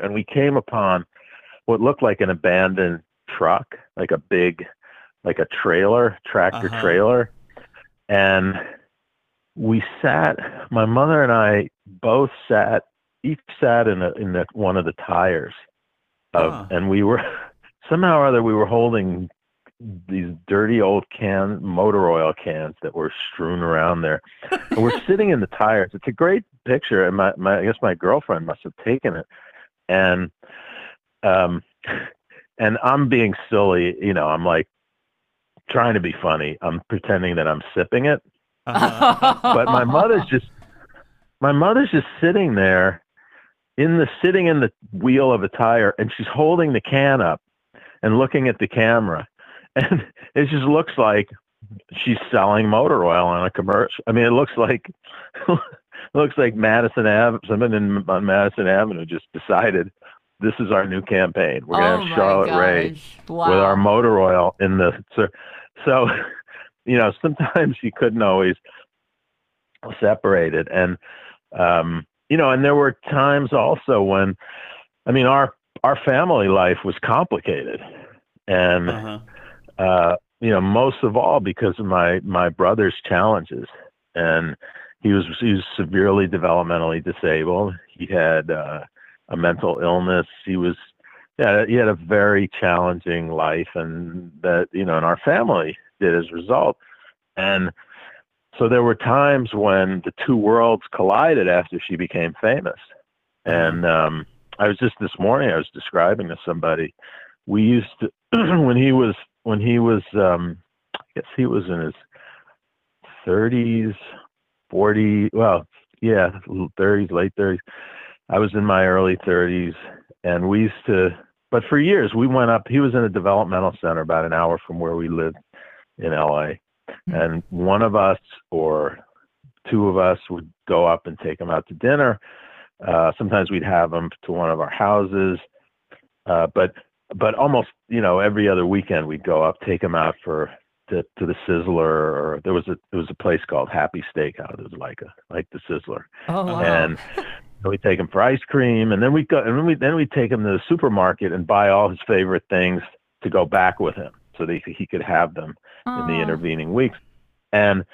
And we came upon what looked like an abandoned truck like a big like a trailer tractor Uh-huh. trailer. And we sat my mother and i both sat each sat in a in the, one of the tires of Huh. and we were somehow or other we were holding these dirty old can motor oil cans that were strewn around there. and we're sitting in the tires. It's a great picture, and my, my I guess my girlfriend must have taken it. And um and I'm being silly, you know, I'm like trying to be funny. I'm pretending that I'm sipping it. Uh-huh. But my mother's just my mother's just sitting there in the sitting in the wheel of a tire and she's holding the can up and looking at the camera and it just looks like she's selling motor oil on a commercial i mean it looks like it looks like madison Ave, someone in, on madison avenue just decided this is our new campaign we're going to Oh have charlotte my rae gosh. with our motor oil in the so, so you know sometimes you couldn't always separate it. And um you know and there were times also when i mean our our family life was complicated. And Uh-huh. uh you know most of all because of my my brother's challenges. And he was he was severely developmentally disabled. He had uh a mental illness. He was yeah he had a very challenging life and that you know in our family did as a result. And so there were times when the two worlds collided after she became famous. And um i was just this morning i was describing to somebody we used to when he was when he was um i guess he was in his 30s 40 well yeah 30s late 30s i was in my early 30s and we used to but for years we went up he was in a developmental center about an hour from where we lived in la and one of us or two of us would go up and take him out to dinner. Uh sometimes we'd have him to one of our houses. Uh but but almost you know every other weekend we'd go up take him out for to, to the sizzler or there was a there was a place called happy steakhouse. It was like a like the sizzler. Oh wow. and we take him for ice cream, and then we go, and then we then we take him to the supermarket and buy all his favorite things to go back with him, so that he could have them in the intervening weeks. And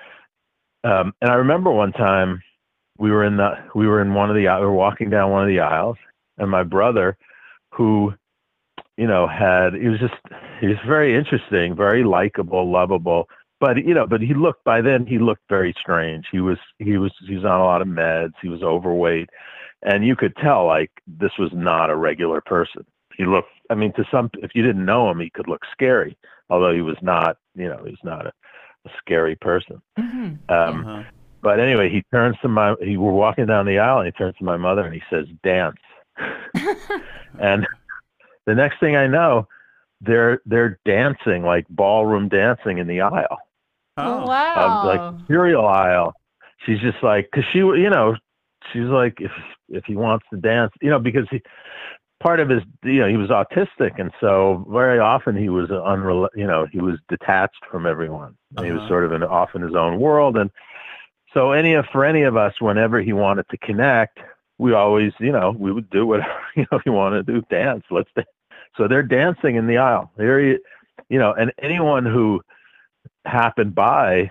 um, and I remember one time we were in the we were in one of the we were walking down one of the aisles, and my brother, who you know had he was just he was very interesting, very likable, lovable. But you know, but he looked by then he looked very strange. He was he was he was on a lot of meds. He was overweight, and you could tell like this was not a regular person. He looked. I mean, to some, if you didn't know him, he could look scary. Although he was not, you know, he was not a, a scary person. Mhm. Um, Uh-huh. But anyway, he turns to my. He were walking down the aisle, and he turns to my mother, and he says, "Dance." and the next thing I know, they're they're dancing like ballroom dancing in the aisle Oh. wow. of like cereal aisle. She's just like, cause she, you know, she's like, if if he wants to dance, you know, because he part of his, you know, he was autistic, and so very often he was unrel, you know, he was detached from everyone. And He was Uh-huh. sort of in off in his own world, and so any of for any of us, whenever he wanted to connect, we always, you know, we would do whatever you know he wanted to do, dance. Let's dance. So they're dancing in the aisle. There, you you know, and anyone who happened by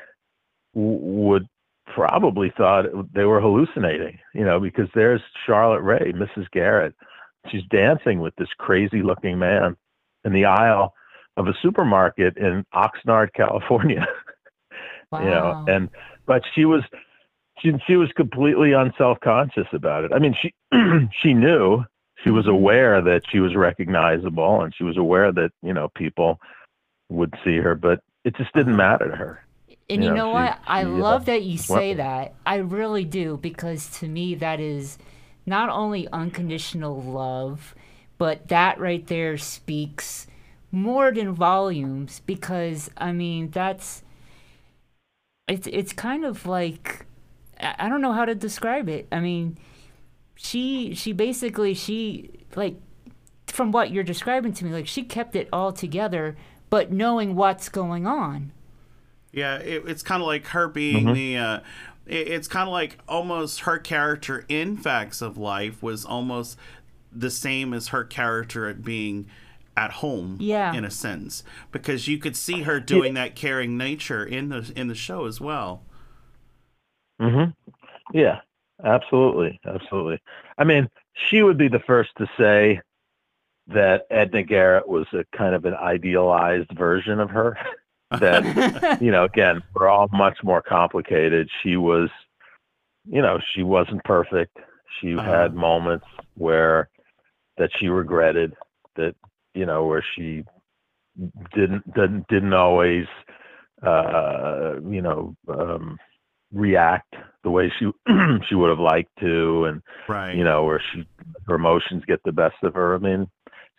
w- would probably thought they were hallucinating, you know, because there's Charlotte Rae, Mrs. Garrett. She's dancing with this crazy looking man in the aisle of a supermarket in Oxnard, California. wow. You know, and but she was she she was completely unself-conscious about it. I mean, she she knew she was aware that she was recognizable and she was aware that, you know, people would see her, but it just didn't matter to her. And you, You know, know, what? I she, uh, love that you say that. I really do because to me that is not only unconditional love, but that right there speaks more than volumes because I mean that's it's it's kind of like I I don't know how to describe it. I mean, she she basically she like from what you're describing to me like she kept it all together but knowing what's going on. Yeah, it, it's kind of like her being Mm-hmm. the. Uh, it, it's kind of like almost her character in Facts of Life was almost the same as her character at being at home. Yeah. in a sense, because you could see her doing that caring nature in the in the show as well. hmm Yeah, absolutely, absolutely. I mean, she would be the first to say that Edna Garrett was a kind of an idealized version of her. that you know, again, we're all much more complicated. She was, you know, she wasn't perfect. She Uh-huh. had moments where that she regretted that, you know, where she didn't didn't didn't always uh you know um react the way she she would have liked to and Right. you know where she her emotions get the best of her i mean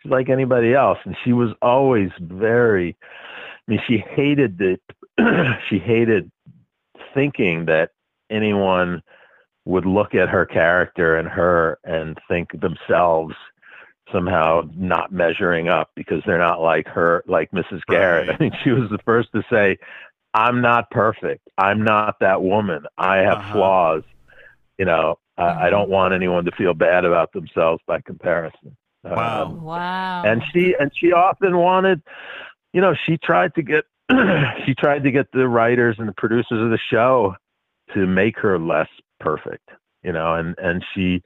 she's like anybody else and she was always very i mean she hated the she hated thinking that anyone would look at her character and her and think themselves somehow not measuring up because they're not like her like mrs garrett Right. i think she was the first to say i'm not perfect i'm not that woman i have Uh-huh. flaws you know I, I don't want anyone to feel bad about themselves by comparison Wow. Um, Wow. and she and she often wanted you know she tried to get she tried to get the writers and the producers of the show to make her less perfect you know and and she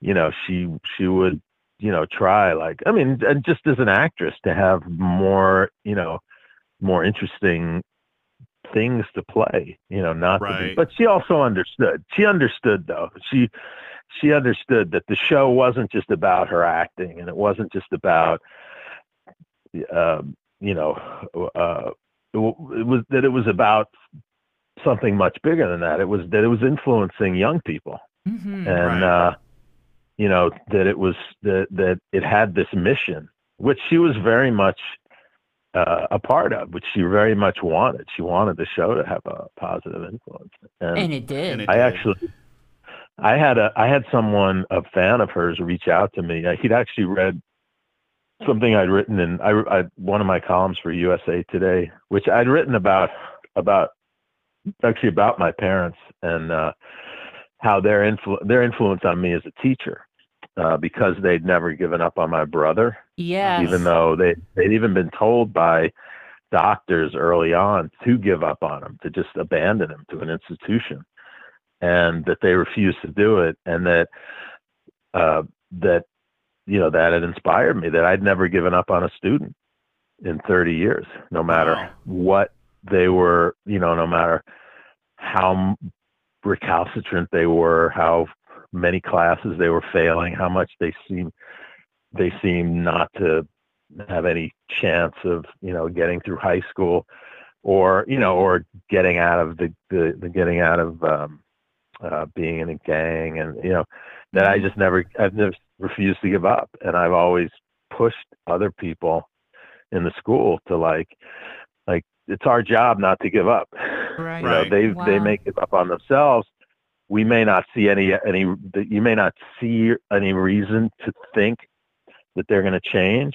you know she she would you know try like i mean and just as an actress to have more you know more interesting things to play you know not to be Right. but she also understood she understood though she she understood that the show wasn't just about her acting and it wasn't just about um, you know uh, it, w- it was that it was about something much bigger than that it was that it was influencing young people Mhm. and Right. uh you know that it was that that it had this mission which she was very much uh, a part of which she very much wanted she wanted the show to have a positive influence and it did. And it I did. actually, I had a, I had someone, a fan of hers, reach out to me. Uh, He'd actually read something I'd written in I, I one of my columns for USA Today, which I'd written about about actually about my parents and uh, how their influ- their influence on me as a teacher, uh, because they'd never given up on my brother yes. even though they they'd even been told by doctors early on to give up on him, to just abandon him to an institution, and that they refused to do it, and that uh, that you know that had inspired me that I'd never given up on a student in 30 years, no matter Wow. what they were, you know, no matter how recalcitrant they were, how many classes they were failing, how much they seemed they seemed not to have any chance of you know getting through high school or you know or getting out of the the, the getting out of um uh being in a gang and you know that I just never I've never refused to give up and I've always pushed other people in the school to like like it's our job not to give up Right. you know Right. they they Wow. may give up on themselves we may not see any any you may not see any reason to think that they're going to change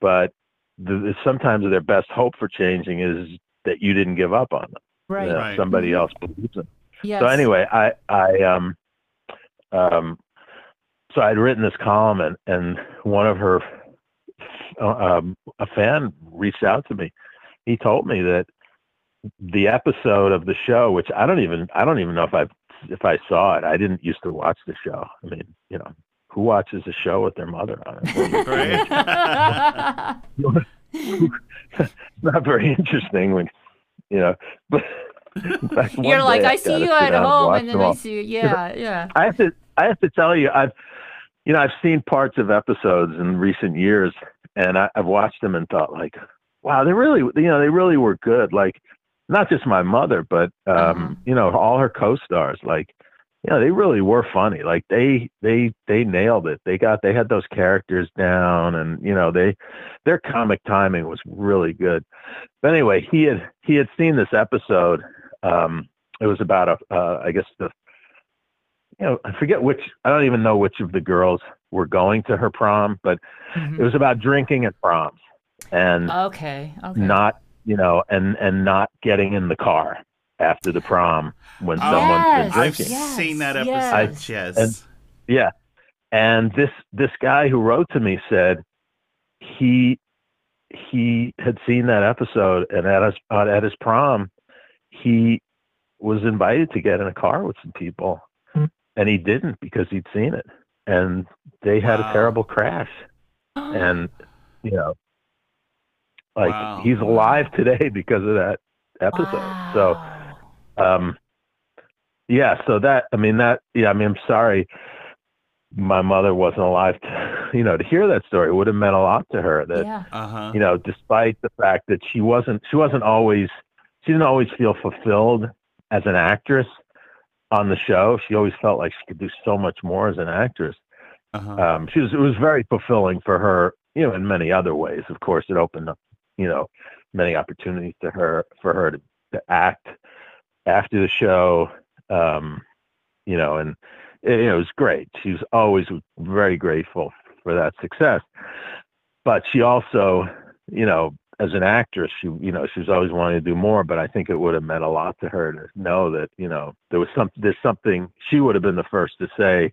but the, sometimes their best hope for changing is that you didn't give up on them Right. that Right. somebody Mhm. else believes them. Yes. so anyway i i um um so i'd written this column and and one of her uh, um a fan reached out to me he told me that the episode of the show which i don't even i don't even know if i if i saw it i didn't used to watch the show i mean you know who watches a show with their mother on it not very interesting when you know, but. Fact, You're like, I I see you at home, and then I see you. Yeah, yeah. I have to I have to tell you, I've you know, I've seen parts of episodes in recent years and I, I've watched them and thought like, wow, they really you know, they really were good. Like not just my mother, but um, Uh-huh. you know, all her co-stars. Like, you know, they really were funny. Like they they they nailed it. They got they had those characters down, and you know, they their comic timing was really good. But anyway, he had he had seen this episode. Um, it was about a uh, I guess the you know I forget which I don't even know which of the girls were going to her prom, but Mhm. it was about drinking at proms and Okay. Okay. not you know and and not getting in the car after the prom when someone's been Yes, I've yes, seen that episode. yes. yes. And- yeah and this this guy who wrote to me said he he had seen that episode and at his uh, at his prom he was invited to get in a car with some people and he didn't because he'd seen it and they had Wow. a terrible crash and you know like Wow. he's alive today because of that episode so um yeah so that i mean that yeah i mean i'm sorry my mother wasn't alive to you know to hear that story it would have meant a lot to her that yeah. uh huh. you know despite the fact that she wasn't she wasn't always she didn't always feel fulfilled as an actress on the show she always felt like she could do so much more as an actress Uh-huh. um, she was it was very fulfilling for her, you know, in many other ways. Of course, it opened up, you know, many opportunities to her for her to, to act after the show, um, you know, and it, it was great. She was always very grateful for that success, but she also, you know, as an actress, she, you know, she was always wanting to do more. But I think it would have meant a lot to her to know that, you know, there was some, there's something she would have been the first to say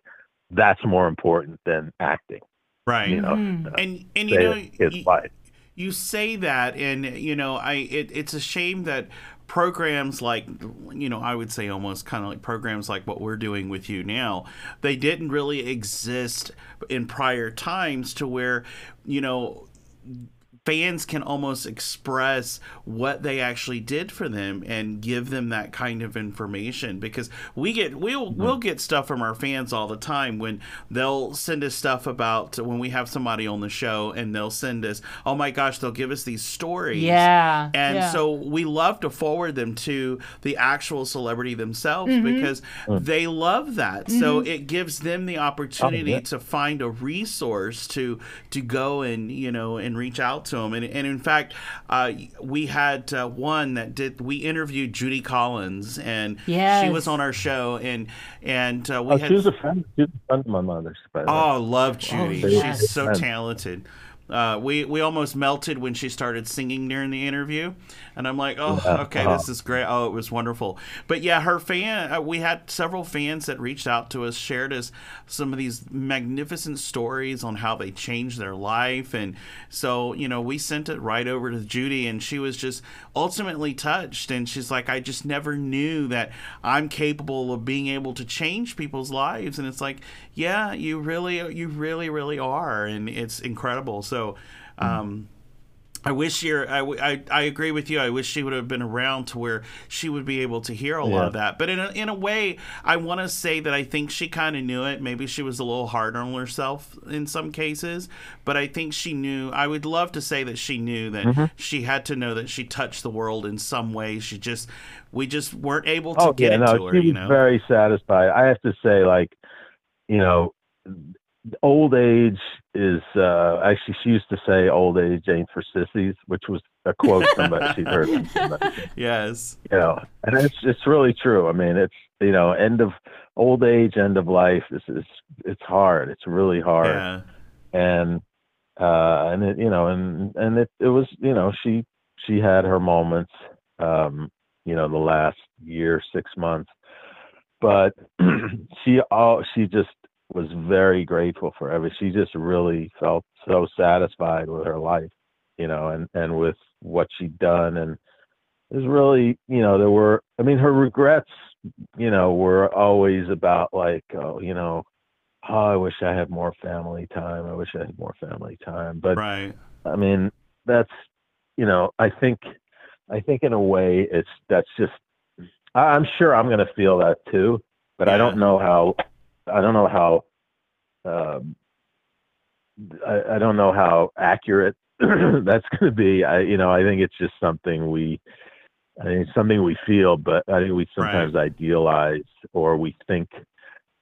that's more important than acting. right. You know, Mhm. uh, and and you know his you, life. you say that and you know i it, it's a shame that programs like you know i would say almost kind of like programs like what we're doing with you now they didn't really exist in prior times to where you know fans can almost express what they actually did for them and give them that kind of information because we get we'll mm-hmm. we'll get stuff from our fans all the time when they'll send us stuff about when we have somebody on the show and they'll send us oh my gosh they'll give us these stories Yeah. and yeah. so we love to forward them to the actual celebrity themselves Mm-hmm. because mm. they love that. So mm-hmm. it gives them the oh, opportunity yeah. to find a resource to to go and you know and reach out to them. And, and in fact, uh, we had uh, one that did. We interviewed Judy Collins, and she was on our show, and and uh, we Oh, had she was a friend. She was a friend of my mother's. By the way. Oh, love Judy. Oh, yes. She's so Friend. talented. Uh, we we almost melted when she started singing during the interview, and I'm like, oh, Yeah. okay, Uh-huh. this is great. Oh, it was wonderful. But yeah, her fan. Uh, we had several fans that reached out to us, shared us some of these magnificent stories on how they changed their life, and so you know we sent it right over to Judy, and she was just ultimately touched, and she's like, I just never knew that I'm capable of being able to change people's lives, and it's like, yeah, you really, you really, really are, and it's incredible. So. Um, I wish you're. I, I, I agree with you. I wish she would have been around to where she would be able to hear a lot of that. But in a, in a way, I want to say that I think she kind of knew it. Maybe she was a little hard on herself in some cases, but I think she knew. I would love to say that she knew that Mm-hmm. she had to know that she touched the world in some way. She just, we just weren't able to oh get yeah, it no, to her. she was You know. very satisfied. I have to say, like, you know, old age is uh actually she used to say old age ain't for sissies, which was a quote somebody she'd heard from somebody. yes. you know and it's it's really true i mean it's you know end of old age end of life is is it's hard it's really hard Yeah. and uh and it you know and and it it was you know she she had her moments um you know the last year six months but she all she just was very grateful for every she just really felt so satisfied with her life you know and and with what she'd done. And it was really you know there were i mean her regrets you know were always about like oh you know oh i wish i had more family time. I wish i had more family time. But Right. I mean, that's you know, I think I think in a way it's that's just I- I'm sure I'm going to feel that too, but I don't know how I don't know how um I, I don't know how accurate that's going to be. I you know, I think it's just something we I think it's something we feel, but I think we sometimes idealize or we think.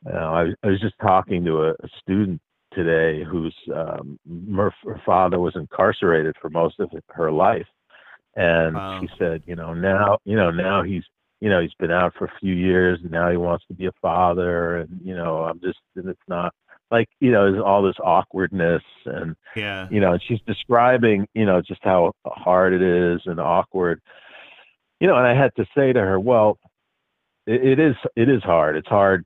You know, I, I was just talking to a, a student today whose um, her, her father was incarcerated for most of her life, and Wow. she said, you know, now you know now he's you know he's been out for a few years and now he wants to be a father, and you know I'm just and it's not like you know there's all this awkwardness and Yeah. you know, and she's describing, you know, just how hard it is and awkward. You know, and I had to say to her, well, it, it is it is hard. It's hard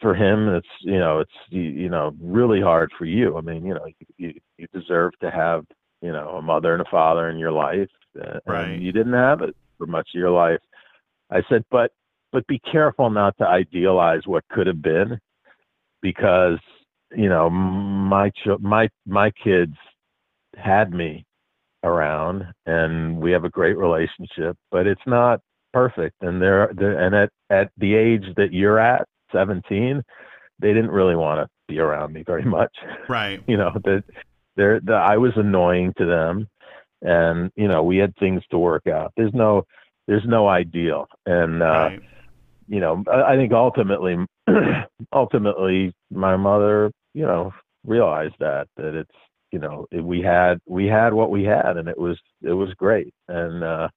for him. It's you know, it's you, you know, really hard for you. I mean, you know, you you deserve to have you know a mother and a father in your life, uh, Right. and you didn't have it for much of your life. I said, but but be careful not to idealize what could have been, because you know my ch- my my kids had me around and we have a great relationship but it's not perfect and they're, they're and at at the age that you're at 17 they didn't really want to be around me very much Right. you know that they're the, I was annoying to them and you know we had things to work out there's no there's no ideal and uh Right. you know I, I think ultimately ultimately my mother you know realized that that it's you know we had we had what we had and it was it was great and uh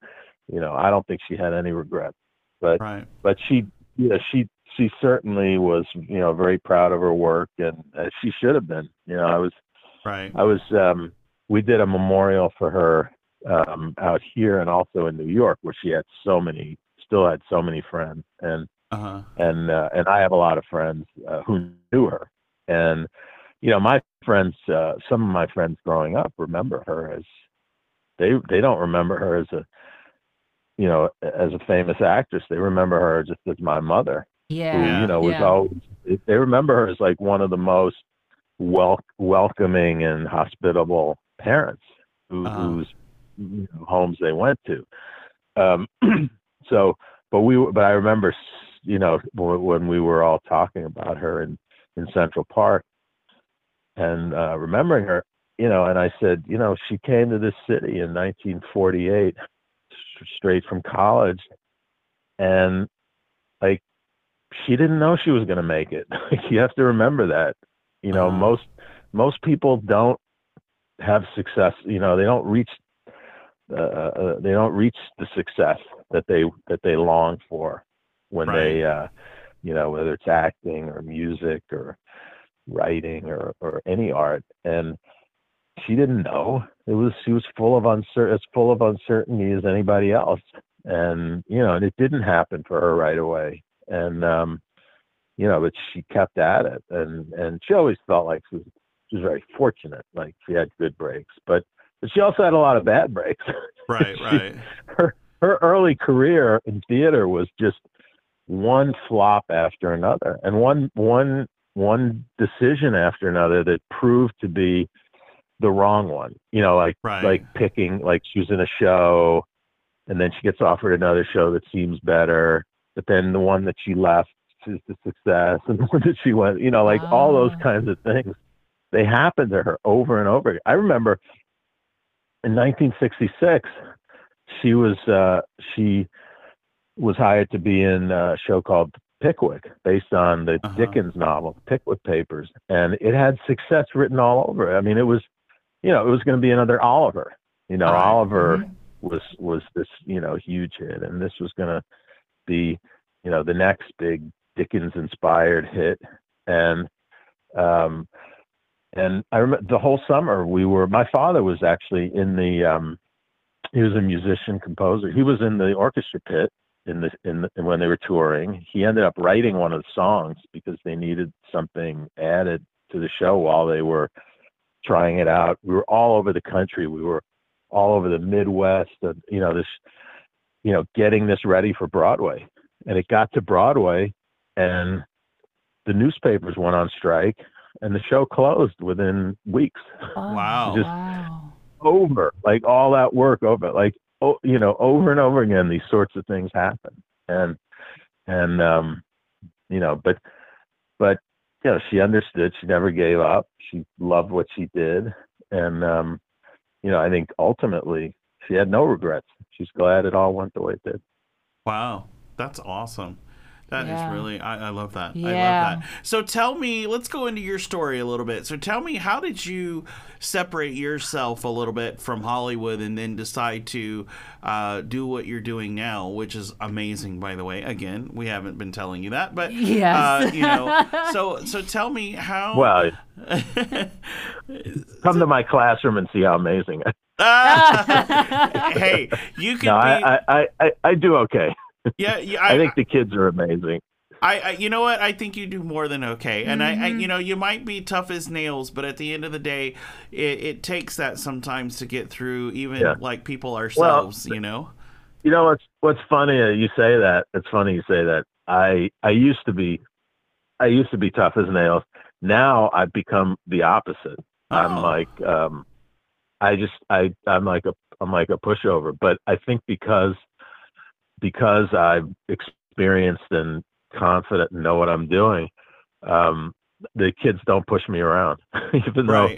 you know i don't think she had any regrets but Right. but she yeah she she certainly was you know very proud of her work and uh, she should have been you know i was Right. I was um we did a memorial for her um out here and also in New York where she had so many still had so many friends and Uh huh. and uh, and I have a lot of friends uh, who knew her and you know my friends uh some of my friends growing up remember her as they they don't remember her as a you know as a famous actress they remember her just as my mother Yeah. who you know was yeah. always they remember her as like one of the most wel- welcoming and hospitable parents who, Uh-huh. whose you know, homes they went to um so but we but i remember s- you know w- when we were all talking about her in in central park and uh remembering her you know and i said you know she came to this city in 1948 s- straight from college and like she didn't know she was going to make it. you have to remember that. You know, Uh-huh. most most people don't have success. You know, they don't reach uh, uh, they don't reach the success that they that they long for when they uh, you know whether it's acting or music or writing or or any art. And she didn't know. It was she was full of uncer as full of uncertainty as anybody else. And you know, and it didn't happen for her right away. And um, you know, but she kept at it, and and she always felt like she was she was very fortunate, like she had good breaks, but but she also had a lot of bad breaks. Right. She- Right. her her early career in theater was just one flop after another, and one one one decision after another that proved to be the wrong one. You know, like Right. like picking like she was in a show and then she gets offered another show that seems better but then the one that she left is the success and the one that she went you know like all those Ah. kinds of things they happened to her over and over again. i remember in 1966 she was uh she was hired to be in a show called Pickwick, based on the Uh-huh. Dickens novel, Pickwick Papers, and it had success written all over it. I mean, it was, you know, it was going to be another Oliver. You know, Right. Oliver Mhm. was was this you know huge hit, and this was going to be, you know, the next big Dickens inspired hit, and um, and I remember the whole summer we were. My father was actually in the. um he was a musician composer. He was in the orchestra pit in the in the, when they were touring. He ended up writing one of the songs because they needed something added to the show while they were trying it out. We were all over the country. We were all over the Midwest. And, you know this, you know, getting this ready for Broadway. And it got to Broadway, and the newspapers went on strike, and the show closed within weeks Oh, Wow. Just- wow. over like all that work over like oh you know over and over again these sorts of things happen and and um you know but but you know she understood she never gave up she loved what she did and um you know i think ultimately she had no regrets. She's glad it all went the way it did. Wow, that's awesome. That is Yeah. really, I, I love that. I love that. So tell me, let's go into your story a little bit. So tell me, how did you separate yourself a little bit from Hollywood and then decide to uh, do what you're doing now, which is amazing, by the way. Again, we haven't been telling you that, but Yes. uh, you know. So so tell me how. Well, come to my classroom and see how amazing. Ah! hey, you can no, be. I, I, I, I do okay. Yeah, yeah. I think the kids are amazing. I, I, you know what? I think you do more than okay, and I, Mm-hmm. I, you know, you might be tough as nails, but at the end of the day, it, it takes that sometimes to get through, even Yeah. like people ourselves. you know. You know what's what's funny? uh, You say that. It's funny you say that. I I used to be, I used to be tough as nails. Now I've become the opposite. I'm Oh. like, um, I just I I'm like a I'm like a pushover. But I think because because I'm experienced and confident and know what I'm doing, um, the kids don't push me around, even though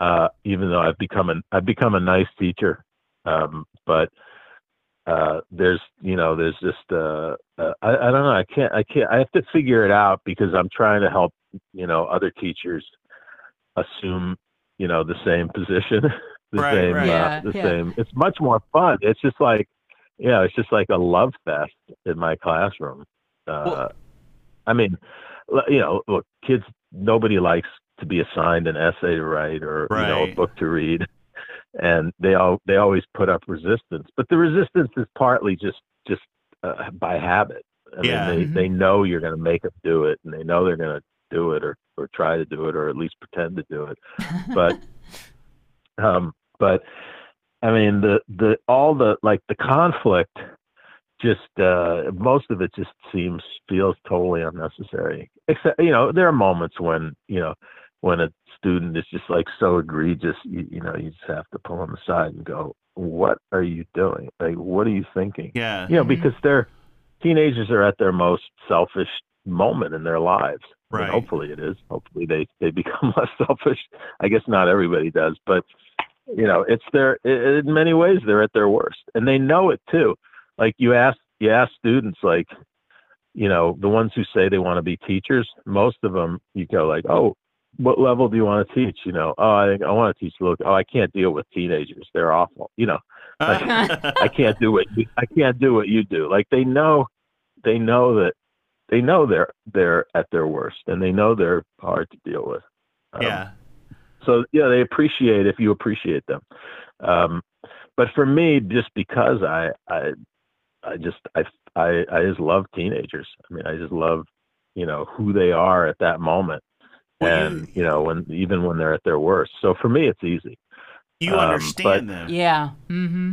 uh, even though I've become an I've become a nice teacher, um, but uh, there's you know there's just uh, uh, I, I don't know I can't I can't I have to figure it out because I'm trying to help you know other teachers assume you know the same position, the Right, same right. uh, Yeah, the yeah. same. It's much more fun. It's just like yeah, it's just like a love fest in my classroom. Uh, Well- I mean, you know, look, kids. Nobody likes to be assigned an essay to write or you know a book to read, and they all they always put up resistance. But the resistance is partly just just uh, by habit. I Yeah. mean, they they know you're going to make them do it, and they know they're going to do it or or try to do it or at least pretend to do it. But um, but I mean the the all the like the conflict just uh most of it just seems feels totally unnecessary except you know there are moments when you know when a student is just like so egregious you, you know you just have to pull them aside and go what are you doing like what are you thinking Yeah. you know Mhm. because they're teenagers are at their most selfish moment in their lives Right. hopefully it is hopefully they they become less selfish i guess not everybody does but you know it's their in many ways they're at their worst and they know it too like you ask you ask students like you know the ones who say they want to be teachers most of them you go like oh what level do you want to teach you know oh i think i want to teach look oh i can't deal with teenagers they're awful you know I can't do what you, I can't do what you do. Like they know, they know that they know they're they're at their worst, and they know they're hard to deal with. Um, yeah. So yeah, they appreciate if you appreciate them. Um, but for me, just because I I I just I I I just love teenagers. I mean, I just love you know who they are at that moment, Well, and you know when even when they're at their worst. So for me, it's easy. You um, understand them. Yeah. Mm-hmm.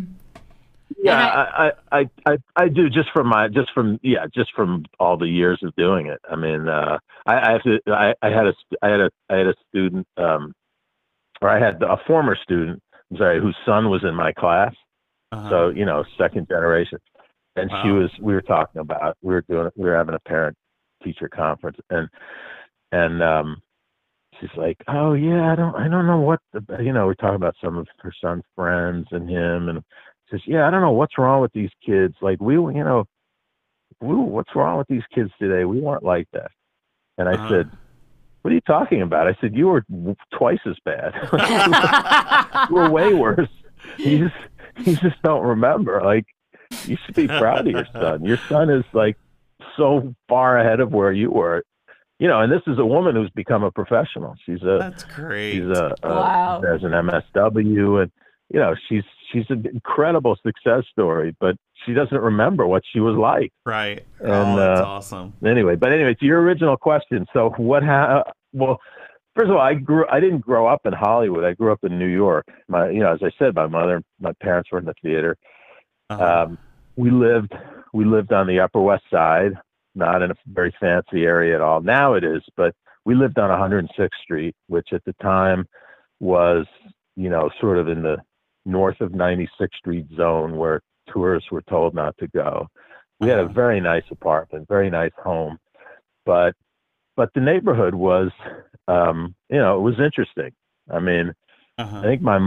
Yeah, I- I, I, I, I, I do just from my just from yeah just from all the years of doing it. I mean, uh, I, I have to. I, I had a st- I had a I had a student, um, or I had a former student. I'm sorry, whose son was in my class. Uh-huh. So you know, second generation, and she was. We were talking about. We were doing. We were having a parent teacher conference, and and um, she's like, "Oh yeah, I don't. I don't know what. The, you know, we're talking about some of her son's friends and him, and she says, "Yeah, I don't know what's wrong with these kids. Like we, you know, we, what's wrong with these kids today? We weren't like that." And I Uh-huh. said, "What are you talking about?" I said, "You were twice as bad. you were way worse. You just, you just don't remember. Like you should be proud of your son. Your son is like so far ahead of where you were." You know, and this is a woman who's become a professional. She's a That's great. She's a, a Wow. there's an MSW, and you know she's she's an incredible success story, but she doesn't remember what she was like. right. And, oh, that's uh, awesome. Anyway, but anyway, to your original question. So what? Ha- well, first of all, I grew. I didn't grow up in Hollywood. I grew up in New York. My, you know, as I said, my mother, my parents were in the theater. Uh-huh. Um, we lived we lived on the Upper West Side, not in a very fancy area at all. Now it is, but we lived on 106th Street, which at the time was, you know, sort of in the north of 96th Street zone where tourists were told not to go. We had a Uh-huh. very nice apartment, very nice home, but but the neighborhood was, um, you know, it was interesting. I mean, uh-huh. I think my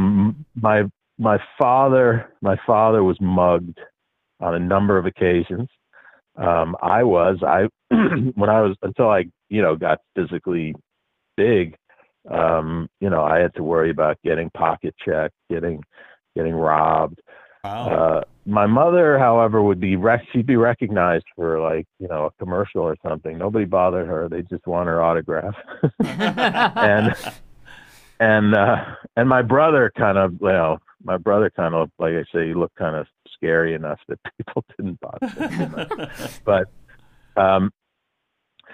my my father my father was mugged on a number of occasions. Um, I was I when I was until I you know got physically big. Um, you know, I had to worry about getting pocket checked, getting getting robbed. Wow. Uh, my mother, however, would be rec- she'd be recognized for like you know a commercial or something. Nobody bothered her; they just want her autograph. and and uh, and my brother kind of you know my brother kind of like I say he looked kind of scary enough that people didn't bother him. but um,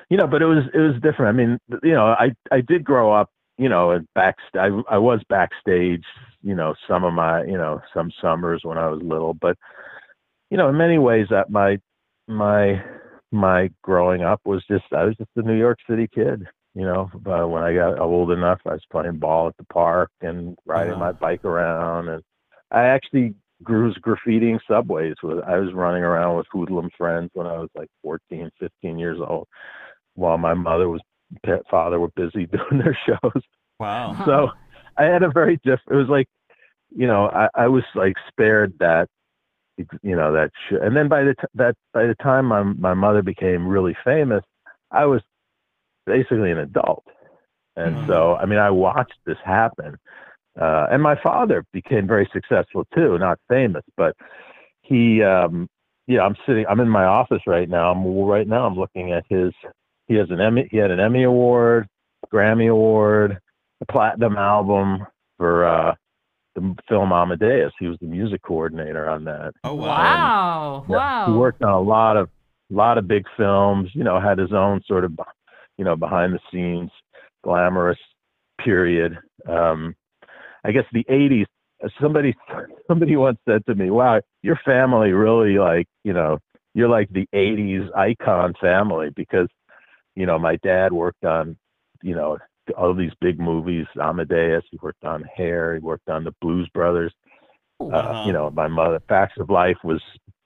you know, but it was it was different. I mean, you know, I I did grow up, you know, and back I I was backstage, you know, some of my you know some summers when I was little, but you know, in many ways that my my my growing up was just I was just a New York City kid. You know, uh, when I got old enough, I was playing ball at the park and riding Uh-huh. my bike around, and I actually grew graffitiing subways. With I was running around with hoodlum friends when I was like 14, 15 years old, while my mother was father were busy doing their shows. wow. So I had a very diff. It was like, you know, I, I was like spared that, you know, that. Sh- and then by the t- that by the time my my mother became really famous, I was basically an adult, and so I mean, I watched this happen. Uh, and my father became very successful too, not famous, but he, um, yeah, I'm sitting, I'm in my office right now. I'm right now, I'm looking at his, he has an Emmy, he had an Emmy award, Grammy award, a platinum album for, uh, the film Amadeus. He was the music coordinator on that. Oh wow. Wow. Yeah, Wow. He worked on a lot of, lot of big films, you know, had his own sort of, you know, behind the scenes, glamorous period. Um, I guess the 80s, somebody, somebody once said to me, wow, your family really like, you know, you're like the 80s icon family because, you know, my dad worked on, you know, all these big movies, Amadeus, he worked on Hair, he worked on the Blues Brothers. Uh, Uh-huh. you know, my mother, Facts of Life was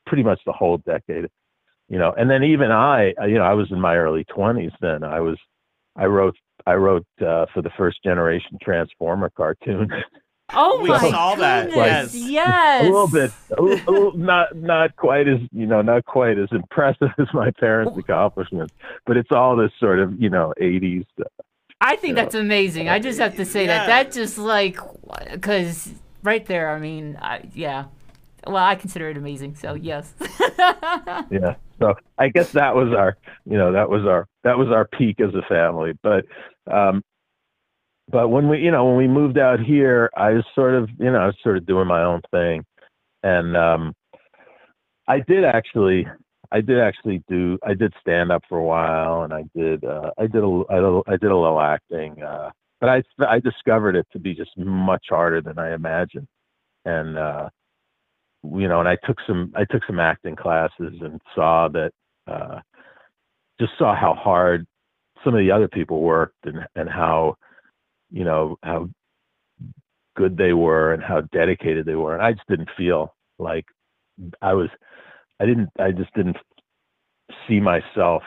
pretty much the whole decade, you know, and then even I, uh, you know, I was in my early 20s then. I was, I wrote, I wrote uh, for the first generation Transformer cartoon. Oh We my saw that, goodness. yes. Yes. a little bit, a little, a little, not not quite as you know, not quite as impressive as my parents' accomplishments, but it's all this sort of you know 80s. Stuff. I think that's amazing. I just have to say that Yeah. that just like because right there. I mean, I, yeah. Well, I consider it amazing. So yes. Yeah. So I guess that was our, you know, that was our that was our peak as a family. But um but when we, you know, when we moved out here, I was sort of, you know, I was sort of doing my own thing. And um I did actually I did actually do I did stand up for a while and I did uh I did a I did I did a little acting uh but I I discovered it to be just much harder than I imagined. And uh you know, and I took some I took some acting classes and saw that uh just saw how hard some of the other people worked and and how you know how good they were and how dedicated they were and I just didn't feel like I was I didn't I just didn't see myself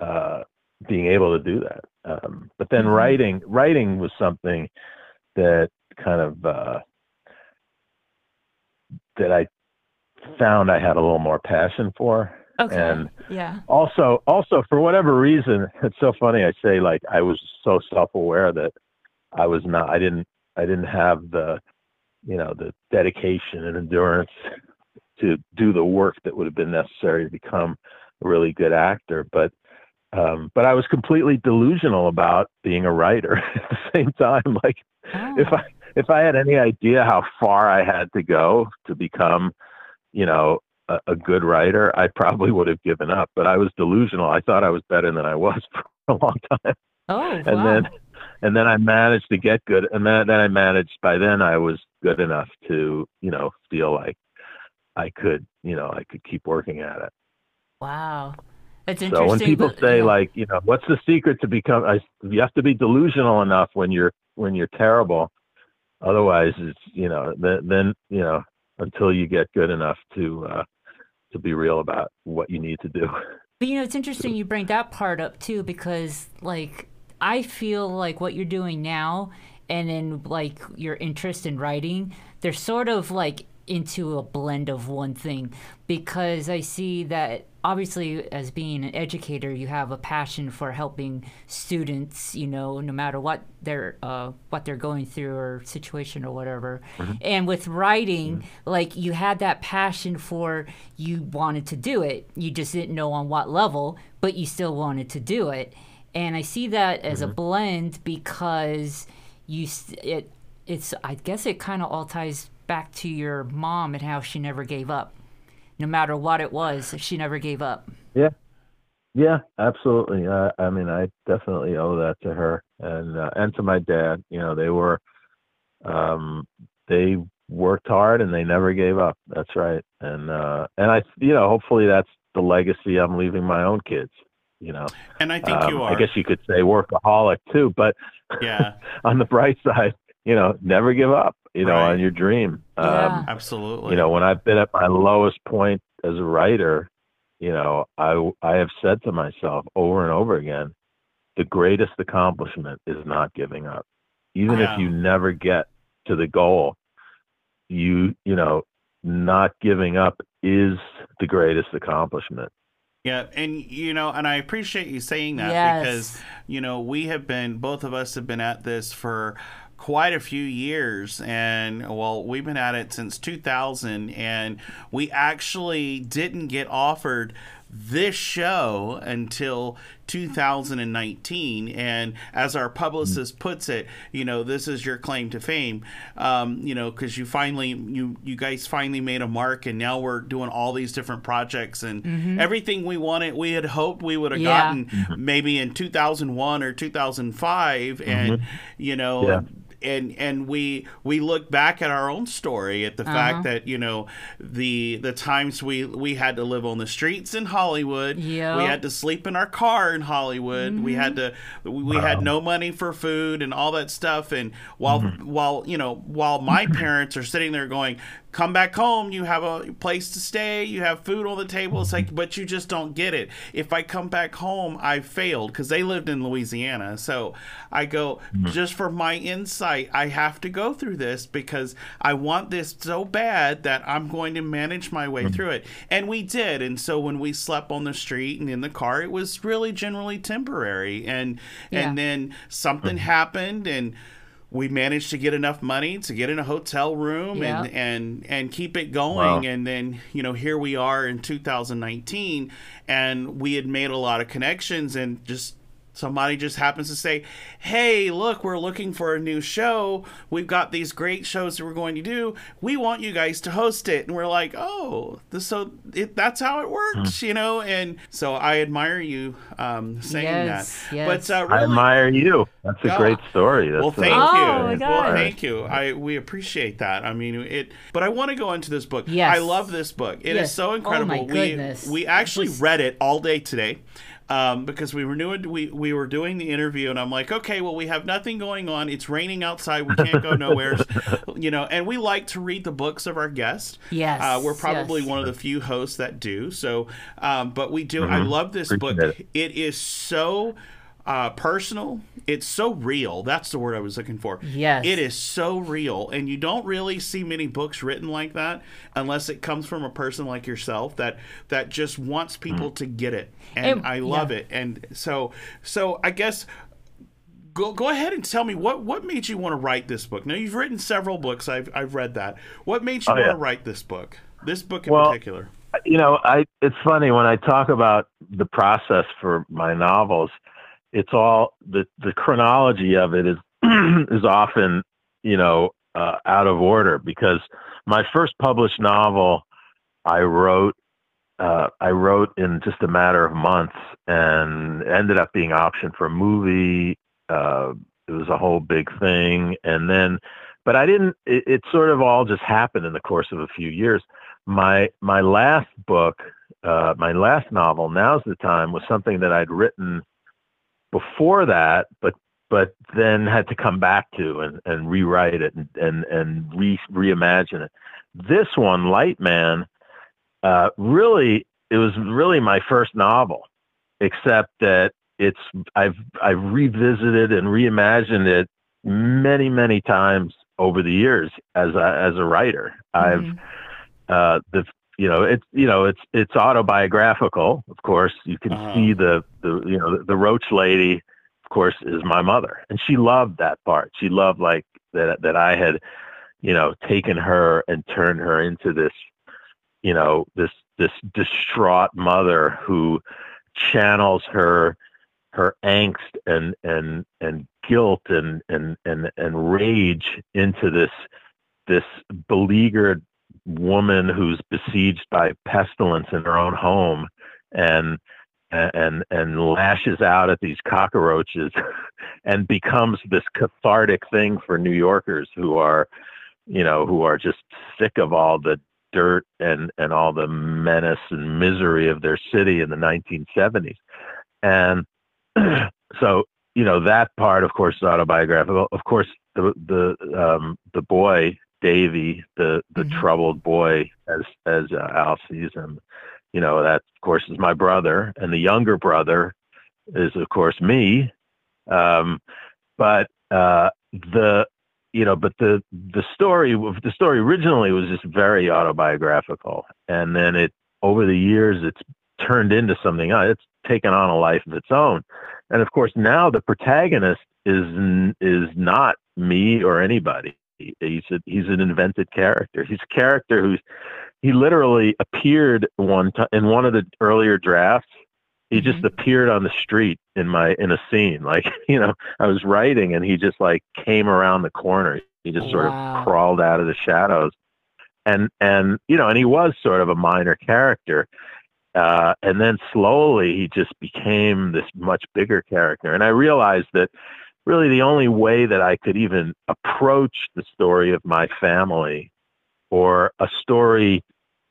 uh being able to do that um but then writing writing was something that kind of uh that I found I had a little more passion for okay. and yeah. also also for whatever reason it's so funny i say like i was so self-aware that i was not i didn't i didn't have the you know the dedication and endurance to do the work that would have been necessary to become a really good actor but um but i was completely delusional about being a writer at the same time like if Oh. I if I had any idea how far I had to go to become, you know, a, a good writer, I probably would have given up. But I was delusional. I thought I was better than I was for a long time, Oh. and wow. then and then I managed to get good, and then then I managed. By then, I was good enough to, you know, feel like I could, you know, I could keep working at it. wow. That's interesting. So when people but- say yeah. like, you know, what's the secret to become? I, you have to be delusional enough when you're when you're terrible. Otherwise, it's you know, then then you know, until you get good enough to uh, to be real about what you need to do. But you know, it's interesting you bring that part up too because like I feel like what you're doing now and then like your interest in writing, they're sort of like into a blend of one thing. Because I see that obviously as being an educator you have a passion for helping students you know no matter what they're uh, what they're going through or situation or whatever. And with writing like you had that passion for you wanted to do it. You just didn't know on what level but you still wanted to do it and I see that as a blend because you it it's I guess it kind of all ties back to your mom and how she never gave up. No matter what it was, she never gave up. Yeah, yeah, absolutely. Uh, I mean, I definitely owe that to her and uh, and to my dad. You know, they were um, they worked hard and they never gave up. That's right. And uh, and I, you know, hopefully that's the legacy I'm leaving my own kids. You know, And I think Um, you are. I guess you could say workaholic too, but Yeah. on the bright side, you know, never give up. You know, Right. on your dream. Yeah. Um, Absolutely. you know when i've been at my lowest point as a writer you know i i have said to myself over and over again the greatest accomplishment is not giving up even Yeah. if you never get to the goal you you know not giving up is the greatest accomplishment Yeah, and you know, and I appreciate you saying that Yes. because you know we have been both of us have been at this for quite a few years and well we've been at it since 2000 and we actually didn't get offered this show until 2019 and as our publicist puts it you know this is your claim to fame um, you know because you finally you you guys finally made a mark and now we're doing all these different projects and mm-hmm. everything we wanted we had hoped we would have Yeah. gotten mm-hmm. maybe in 2001 or 2005 and mm-hmm. you know Yeah. And and we we look back at our own story at the Uh-huh. fact that you know the the times we we had to live on the streets in Hollywood. Yep. we had to sleep in our car in Hollywood. We had to we, we had no money for food and all that stuff. And while while you know while my parents are sitting there going come back home you have a place to stay you have food on the table. It's like but you just don't get it. If i come back home i failed because they lived in louisiana. So i go mm-hmm. just for my insight i have to go through this because i want this so bad that i'm going to manage my way mm-hmm. through it. And we did. And so when we slept on the street and in the car it was really generally temporary. And Yeah. and then something mm-hmm. happened and we managed to get enough money to get in a hotel room Yeah. and and and keep it going Wow. and then you know here we are in 2019 and we had made a lot of connections and just somebody just happens to say hey look we're looking for a new show we've got these great shows that we're going to do we want you guys to host it and we're like oh this, so it, that's how it works you know and so i admire you um, saying Yes, that yes. but uh, i admire you that's a Yeah. great story that's well, uh, thank Oh, you. my Well, God. thank you. I we appreciate that. I mean, it. But I want to go into this book. Yes. I love this book. It is Yes. so Oh, incredible. my goodness. We we actually read it all day today. Um, because we were doing we, we were doing the interview and I'm like, okay, well we have nothing going on. It's raining outside. We can't go nowhere. you know, and we like to read the books of our guests. Yes, Uh, we're probably yes. one of the few hosts that do. So, um, but we do. I love this book. Mm-hmm. It is so uh, personal. It's so real. That's the word I was looking for. Yes. It is so real. And you don't really see many books written like that unless it comes from a person like yourself that that just wants people to get it. And, And- I love yeah. it. And so so I guess go go ahead and tell me what what made you want to write this book. Now you've written several books. I've I've read that. What made you Oh, want yeah. to write this book? This book in Well, particular. you know i it's funny when i talk about the process for my novels it's all the the chronology of it is is often you know uh, out of order because my first published novel i wrote uh, I wrote in just a matter of months and ended up being optioned for a movie. Uh, it was a whole big thing. And then, but I didn't, it, it sort of all just happened in the course of a few years. My, my last book, uh, my last novel, Now's the Time, was something that I'd written before that, but but then had to come back to and, and rewrite it and and, and re, reimagine it. This one, Light Man, uh, really it was really my first novel, except that it's I've I've revisited and reimagined it many many times over the years as a as a writer. I've uh, the you know it's you know it's it's autobiographical. Of course, you can Uh-huh. see the the you know the, the Roach lady, of course, is my mother, and she loved that part. She loved like that that I had you know taken her and turned her into this you know this this distraught mother who channels her her angst and and and guilt and and and and rage into this this beleaguered woman who's besieged by pestilence in her own home and and and lashes out at these cockroaches and becomes this cathartic thing for New Yorkers who are you know who are just sick of all the dirt and and all the menace and misery of their city in the 1970s and so you know that part of course is autobiographical. Of course the the um the boy davy the the Mhm. troubled boy as as uh, al sees him you know that of course is my brother and the younger brother is of course me um but uh the you know but the the story the story originally was just very autobiographical and then it over the years it's turned into something else. It's taken on a life of its own. And of course, now the protagonist is is not me or anybody. He- He's a, he's an invented character. He's a character who's he literally appeared one time in one of the earlier drafts. He just appeared on the street in my in a scene. Like you know, I was writing and he just like came around the corner. He just sort Wow. of crawled out of the shadows and and you know and he was sort of a minor character uh, and then slowly he just became this much bigger character and i realized that really the only way that i could even approach the story of my family or a story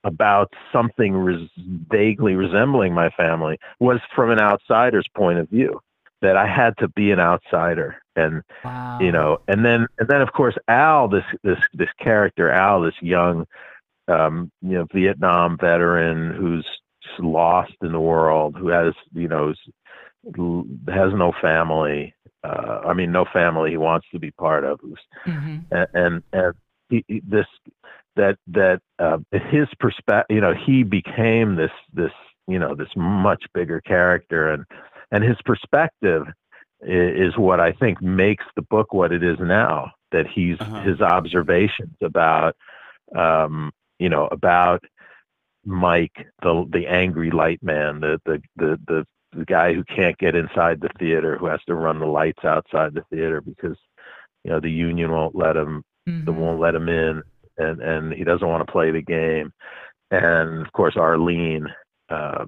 about something res- vaguely resembling my family was from an outsider's point of view that i had to be an outsider and Wow. you know and then and then of course al this this this character al this young um you know vietnam veteran who's lost in the world who has you know has no family uh i mean no family he wants to be part of Mhm. and and, and he, he- this that that uh, his perspective you know he became this this you know this much bigger character and and his perspective i- is what i think makes the book what it is now that he's Uh-huh. his observations about um you know about mike the the angry light man the the the the, the guy who can't get inside the theater who has to run the lights outside the theater because you know the union won't let him Mhm. that won't let him in and and he doesn't want to play the game and of course arlene uh,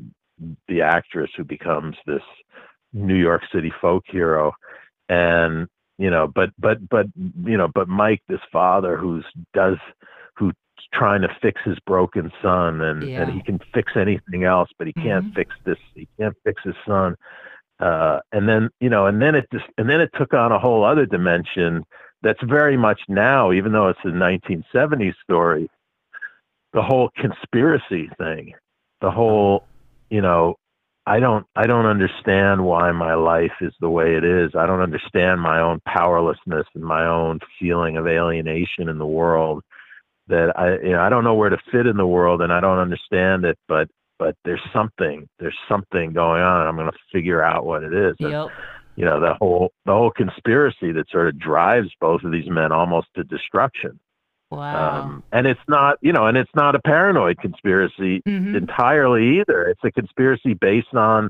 the actress who becomes this new york city folk hero and you know but but but you know but mike this father who's does who's trying to fix his broken son and Yeah. and he can fix anything else but he can't Mhm. fix this he can't fix his son uh and then you know and then it just and then it took on a whole other dimension that's very much now, even though it's a 1970s story, the whole conspiracy thing, the whole, you know, I don't, I don't understand why my life is the way it is. I don't understand my own powerlessness and my own feeling of alienation in the world. That I, you know, I don't know where to fit in the world, and I don't understand it. But, but there's something, there's something going on, and I'm going to figure out what it is. And, Yep. you know the whole the whole conspiracy that sort of drives both of these men almost to destruction Wow. um, and it's not you know and it's not a paranoid conspiracy Mhm. entirely either it's a conspiracy based on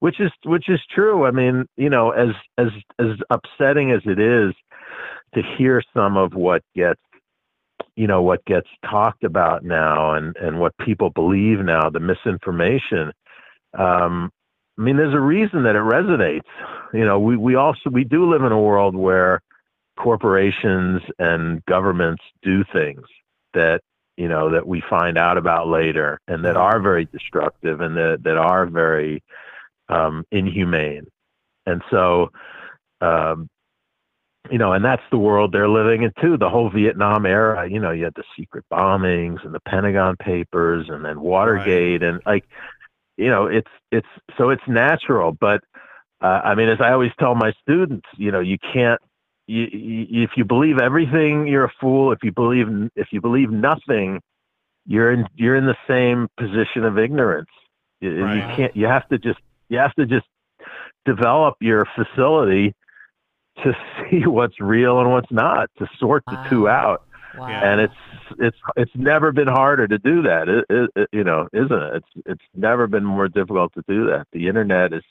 which is which is true i mean you know as as as upsetting as it is to hear some of what gets you know what gets talked about now and and what people believe now the misinformation um i mean there's a reason that it resonates. You know we we also we do live in a world where corporations and governments do things that you know that we find out about later and that are very destructive and that that are very um inhumane. And so um you know and that's the world they're living in too the whole vietnam era you know you had the secret bombings and the pentagon papers and then watergate and like you know it's it's so it's natural but uh, i mean as i always tell my students you know you can't you, you, if you believe everything, you're a fool. If you believe if you believe nothing, you're in you're in the same position of ignorance. You, you can't. You have to just you have to just develop your facility to see what's real and what's not, to sort the two out. Wow. And it's it's it's never been harder to do that, it, it, it- you know, isn't it? It's it's never been more difficult to do that. The internet is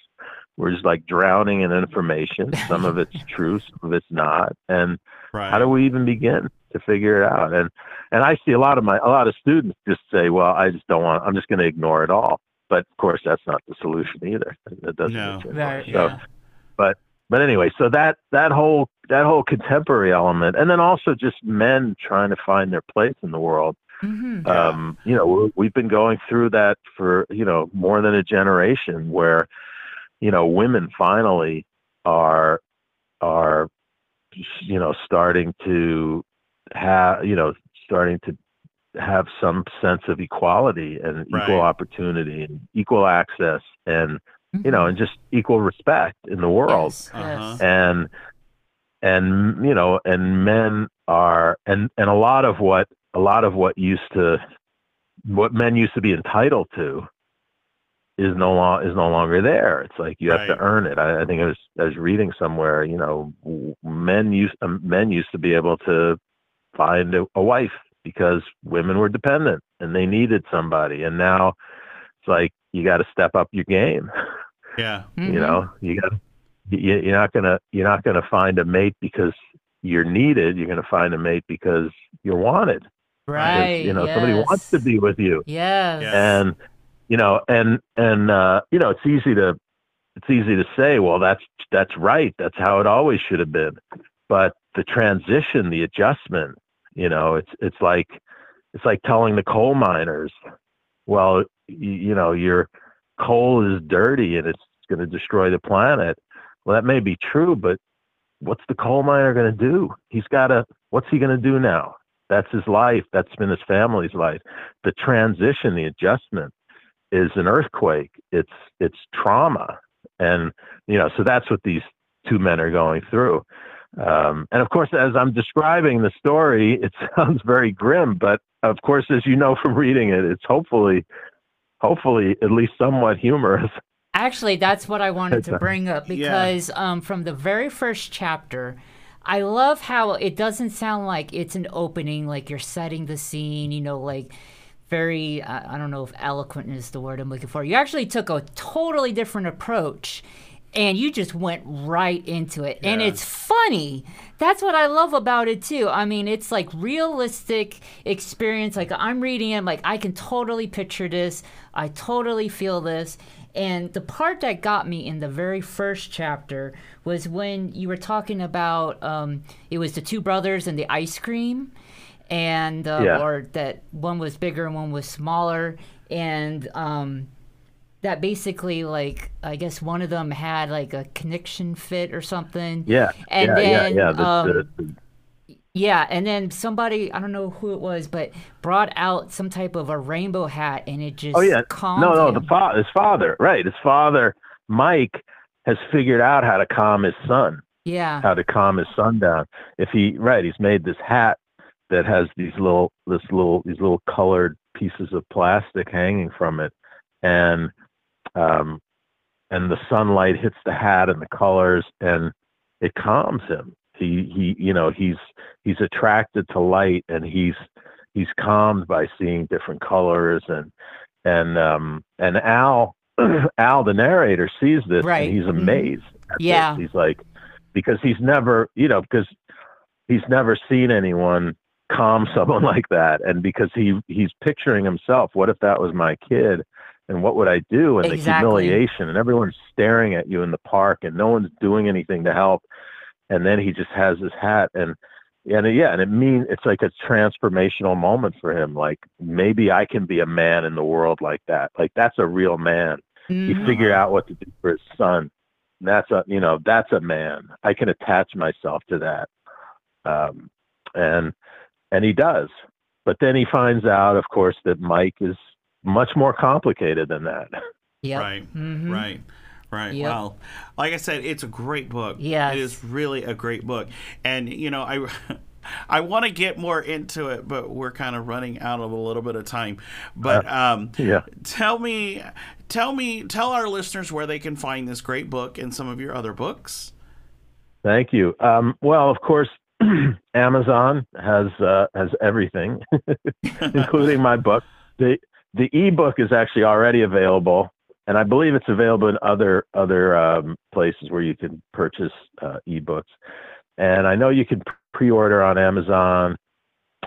we're just like drowning in information. Some of it's true, some of it's not, and Right. how do we even begin to figure it out? And and I see a lot of my a lot of students just say, well, I just don't want. I'm just going to ignore it all. But of course, that's not the solution either. It doesn't. No. make sense. So, yeah. but but anyway, so that that whole that whole contemporary element, and then also just men trying to find their place in the world. Mhm. Um, you know, we- we've been going through that for you know more than a generation, where you know women finally are are you know starting to have you know starting to have some sense of equality and Right. equal opportunity and equal access and you know and just equal respect in the world Yes, Uh-huh. yes. and and you know and men are and and a lot of what a lot of what used to what men used to be entitled to is no long is no longer there it's like you have Right. to earn it I, I think I was I was reading somewhere you know men used um, men used to be able to find a, a wife because women were dependent and they needed somebody and now it's like you got to step up your game Yeah. Mhm. you know you got you, you're not gonna you're not gonna find a mate because you're needed you're gonna find a mate because you're wanted Because, right. you know somebody wants to be with you Yes. Yeah. and you know and and uh you know it's easy to it's easy to say well that's that's right that's how it always should have been but the transition the adjustment you know it's it's like it's like telling the coal miners well you, know, you know your coal is dirty and it's going to destroy the planet. Well that may be true but what's the coal miner going to do? He's got to what's he going to do now? That's his life. That's been his family's life. The transition the adjustment is an earthquake. It's it's trauma. And you know so that's what these two men are going through. Um, and of course as i'm describing the story it sounds very grim but of course as you know from reading it it's hopefully hopefully at least somewhat humorous Actually, that's what I wanted to bring up Yeah. because um, from the very first chapter, I love how it doesn't sound like it's an opening, like you're setting the scene, you know, like very, uh, I don't know if eloquent is the word I'm looking for. You actually took a totally different approach and you just went right into it. And it's funny. That's what I love about it too. I mean, it's like realistic experience. Like I'm reading it, like I can totally picture this. I totally feel this. And the part that got me in the very first chapter was when you were talking about um, it was the two brothers and the ice cream, and uh, Yeah. or that one was bigger and one was smaller, and um, that basically like I guess one of them had like a connection fit or something. yeah And yeah then, yeah yeah the, um, the, the- Yeah, and then somebody I don't know who it was, but brought out some type of a rainbow hat, and it just Oh yeah, calmed no, no, him. the fa- his father, right? His father, Mike, has figured out how to calm his son, yeah, how to calm his son down. If he, right, he's made this hat that has these little, this little, these little colored pieces of plastic hanging from it, and um, and the sunlight hits the hat and the colors, and it calms him. He, he, you know, he's he's attracted to light, and he's he's calmed by seeing different colors and and um and Al Al the narrator sees this Right. and he's Mhm. amazed. at this. Yeah. He's like because he's never you know because he's never seen anyone calm someone like that and because he he's picturing himself what if that was my kid and what would I do and the humiliation and everyone's staring at you in the park and no one's doing anything to help and then he just has his hat and and yeah, and it means it's like a transformational moment for him. Like maybe I can be a man in the world like that. Like that's a real man. He Mhm. figured out what to do for his son. And that's a you know that's a man. I can attach myself to that. Um, and and he does. But then he finds out, of course, that Mike is much more complicated than that. Yep. Right. Mhm. Right. Right. Yep. Well, like I said, it's a great book. Yeah. It is really a great book. And, you know, I. I want to get more into it, but we're kind of running out of a little bit of time. But um, yeah. tell me, tell me, tell our listeners where they can find this great book and some of your other books. Thank you. Um, well, of course, Amazon has uh, has everything, including my book. the The ebook is actually already available, and I believe it's available in other other um, places where you can purchase uh, ebooks. And I know you can pre-order on Amazon.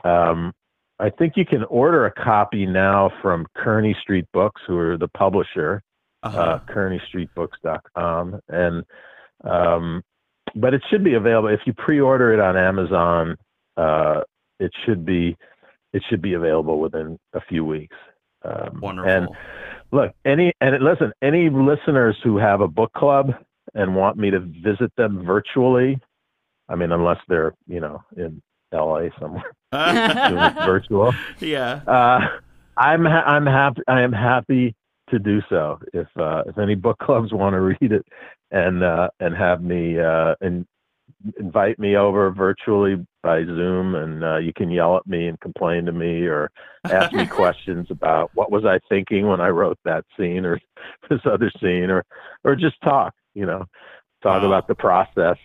Um, I think you can order a copy now from Kearney Street Books, who are the publisher Uh-huh. uh, kearneystreetbooks.com. And, um, but it should be available if you pre-order it on Amazon. Uh, it should be, it should be available within a few weeks. Um, Wonderful. And look, any and listen, any listeners who have a book club and want me to visit them virtually, I mean, unless they're you know in LA somewhere virtual, yeah. uh, I'm ha- I'm happy. I am happy to do so. If uh, if any book clubs want to read it and uh, and have me uh, and invite me over virtually by Zoom, and uh, you can yell at me and complain to me or ask me questions about what was I thinking when I wrote that scene or this other scene, or or just talk. You know, talk Wow. about the process.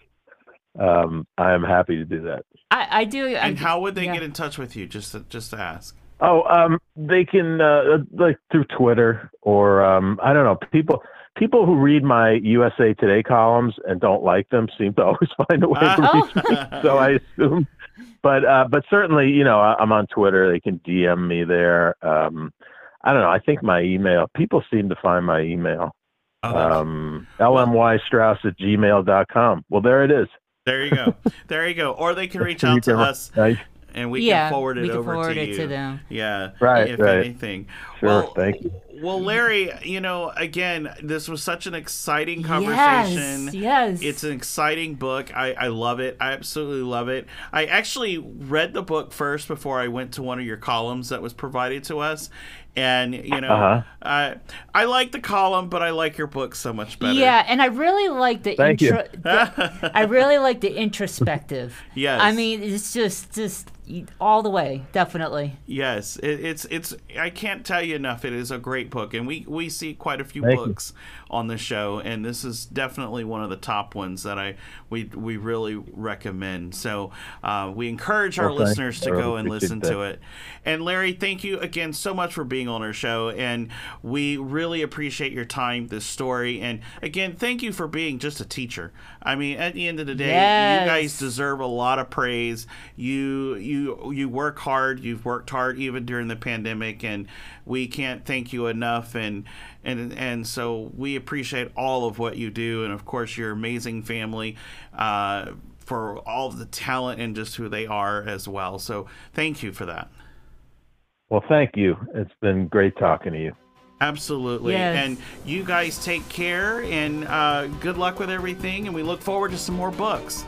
Um, I am happy to do that. I, I do. I, And how would they yeah. get in touch with you? Just to, just to ask. Oh, um, they can uh, like through Twitter or um, I don't know. People people who read my USA Today columns and don't like them seem to always find a way to Oh. reach me. So I assume, but uh, but certainly, you know, I- I'm on Twitter. They can DM me there. Um, I don't know. I think my email. People seem to find my email. Oh, that's- Um, lmystrauss at gmail.com. Well, there it is. there you go. There you go. Or they can reach out to us Nice. And we yeah, can forward it we can over forward to it you. to them. Yeah. Right, If right. anything. Sure. Well, Thank you. Well, Larry, you know, again, this was such an exciting conversation. Yes, yes. It's an exciting book. I, I love it. I absolutely love it. I actually read the book first before I went to one of your columns that was provided to us. And, you know, Uh-huh. I, I like the column, but I like your book so much better. Yeah, and I really like the Thank you. intro. the- I really like the introspective. Yes. I mean, it's just just all the way, definitely. Yes, it, it's it's. I can't tell you enough. It is a great book, and we we see quite a few Thank you. books on the show, and this is definitely one of the top ones that I we we really recommend. So uh, we encourage our Well, listeners to. I go and listen that. to it. And Larry, thank you again so much for being on our show, and we really appreciate your time, this story, and again, thank you for being just a teacher. I mean, at the end of the day, Yes. you guys deserve a lot of praise. You you you work hard. You've worked hard even during the pandemic, and we can't thank you enough. And and and so we appreciate all of what you do, and of course your amazing family. Uh, for all of the talent and just who they are as well. So thank you for that. Well, thank you. It's been great talking to you. Absolutely. Yes. And you guys take care and uh, good luck with everything. And we look forward to some more books.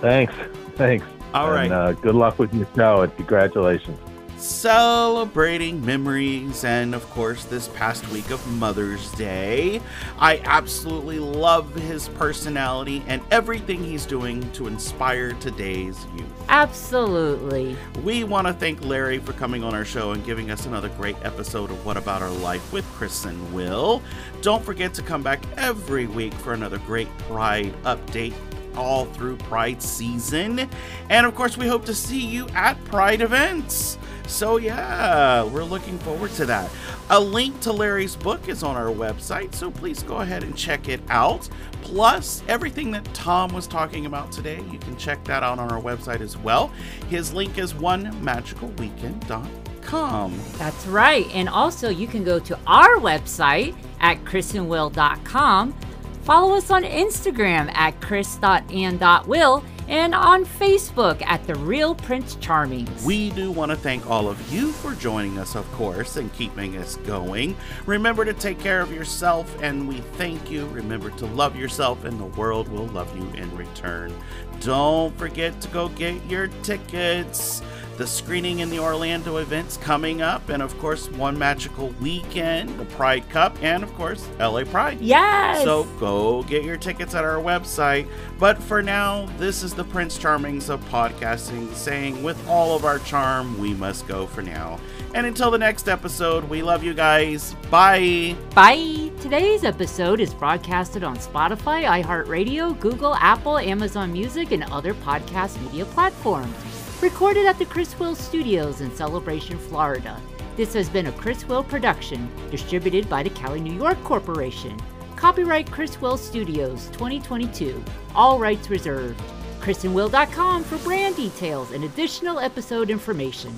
Thanks. Thanks. All and, right. Uh, good luck with your show and congratulations. Celebrating memories and of course this past week of mother's day. I absolutely love his personality and everything he's doing to inspire today's youth. Absolutely. we want to thank larry for coming on our show and giving us another great episode of what about our life with chris and will. Don't forget to come back every week for another great pride update all through Pride season. And of course, we hope to see you at Pride events. So, yeah, we're looking forward to that. A link to Larry's book is on our website, so please go ahead and check it out. Plus, everything that Tom was talking about today, you can check that out on our website as well. His link is onemagicalweekend.com. That's right. And also, you can go to our website at chrisandwill.com. Follow us on Instagram at chris.and.will and on Facebook at The Real Prince Charming. We do want to thank all of you for joining us, of course, and keeping us going. Remember to take care of yourself, and we thank you. Remember to love yourself, and the world will love you in return. Don't forget to go get your tickets. the screening in the Orlando events coming up, and of course, one magical weekend, the Pride Cup, and of course, LA Pride. Yes. So go get your tickets at our website. But for now, this is the Prince Charmings of podcasting saying, with all of our charm, we must go for now. And until the next episode, we love you guys. Bye. Bye. Today's episode is broadcasted on Spotify, iHeartRadio, Google, Apple, Amazon Music, and other podcast media platforms. Recorded at the Chris Will Studios in Celebration, Florida. This has been a Chris Will production, distributed by the Cali, New York Corporation. Copyright Chris Will Studios 2022. All rights reserved. ChrisandWill.com for brand details and additional episode information.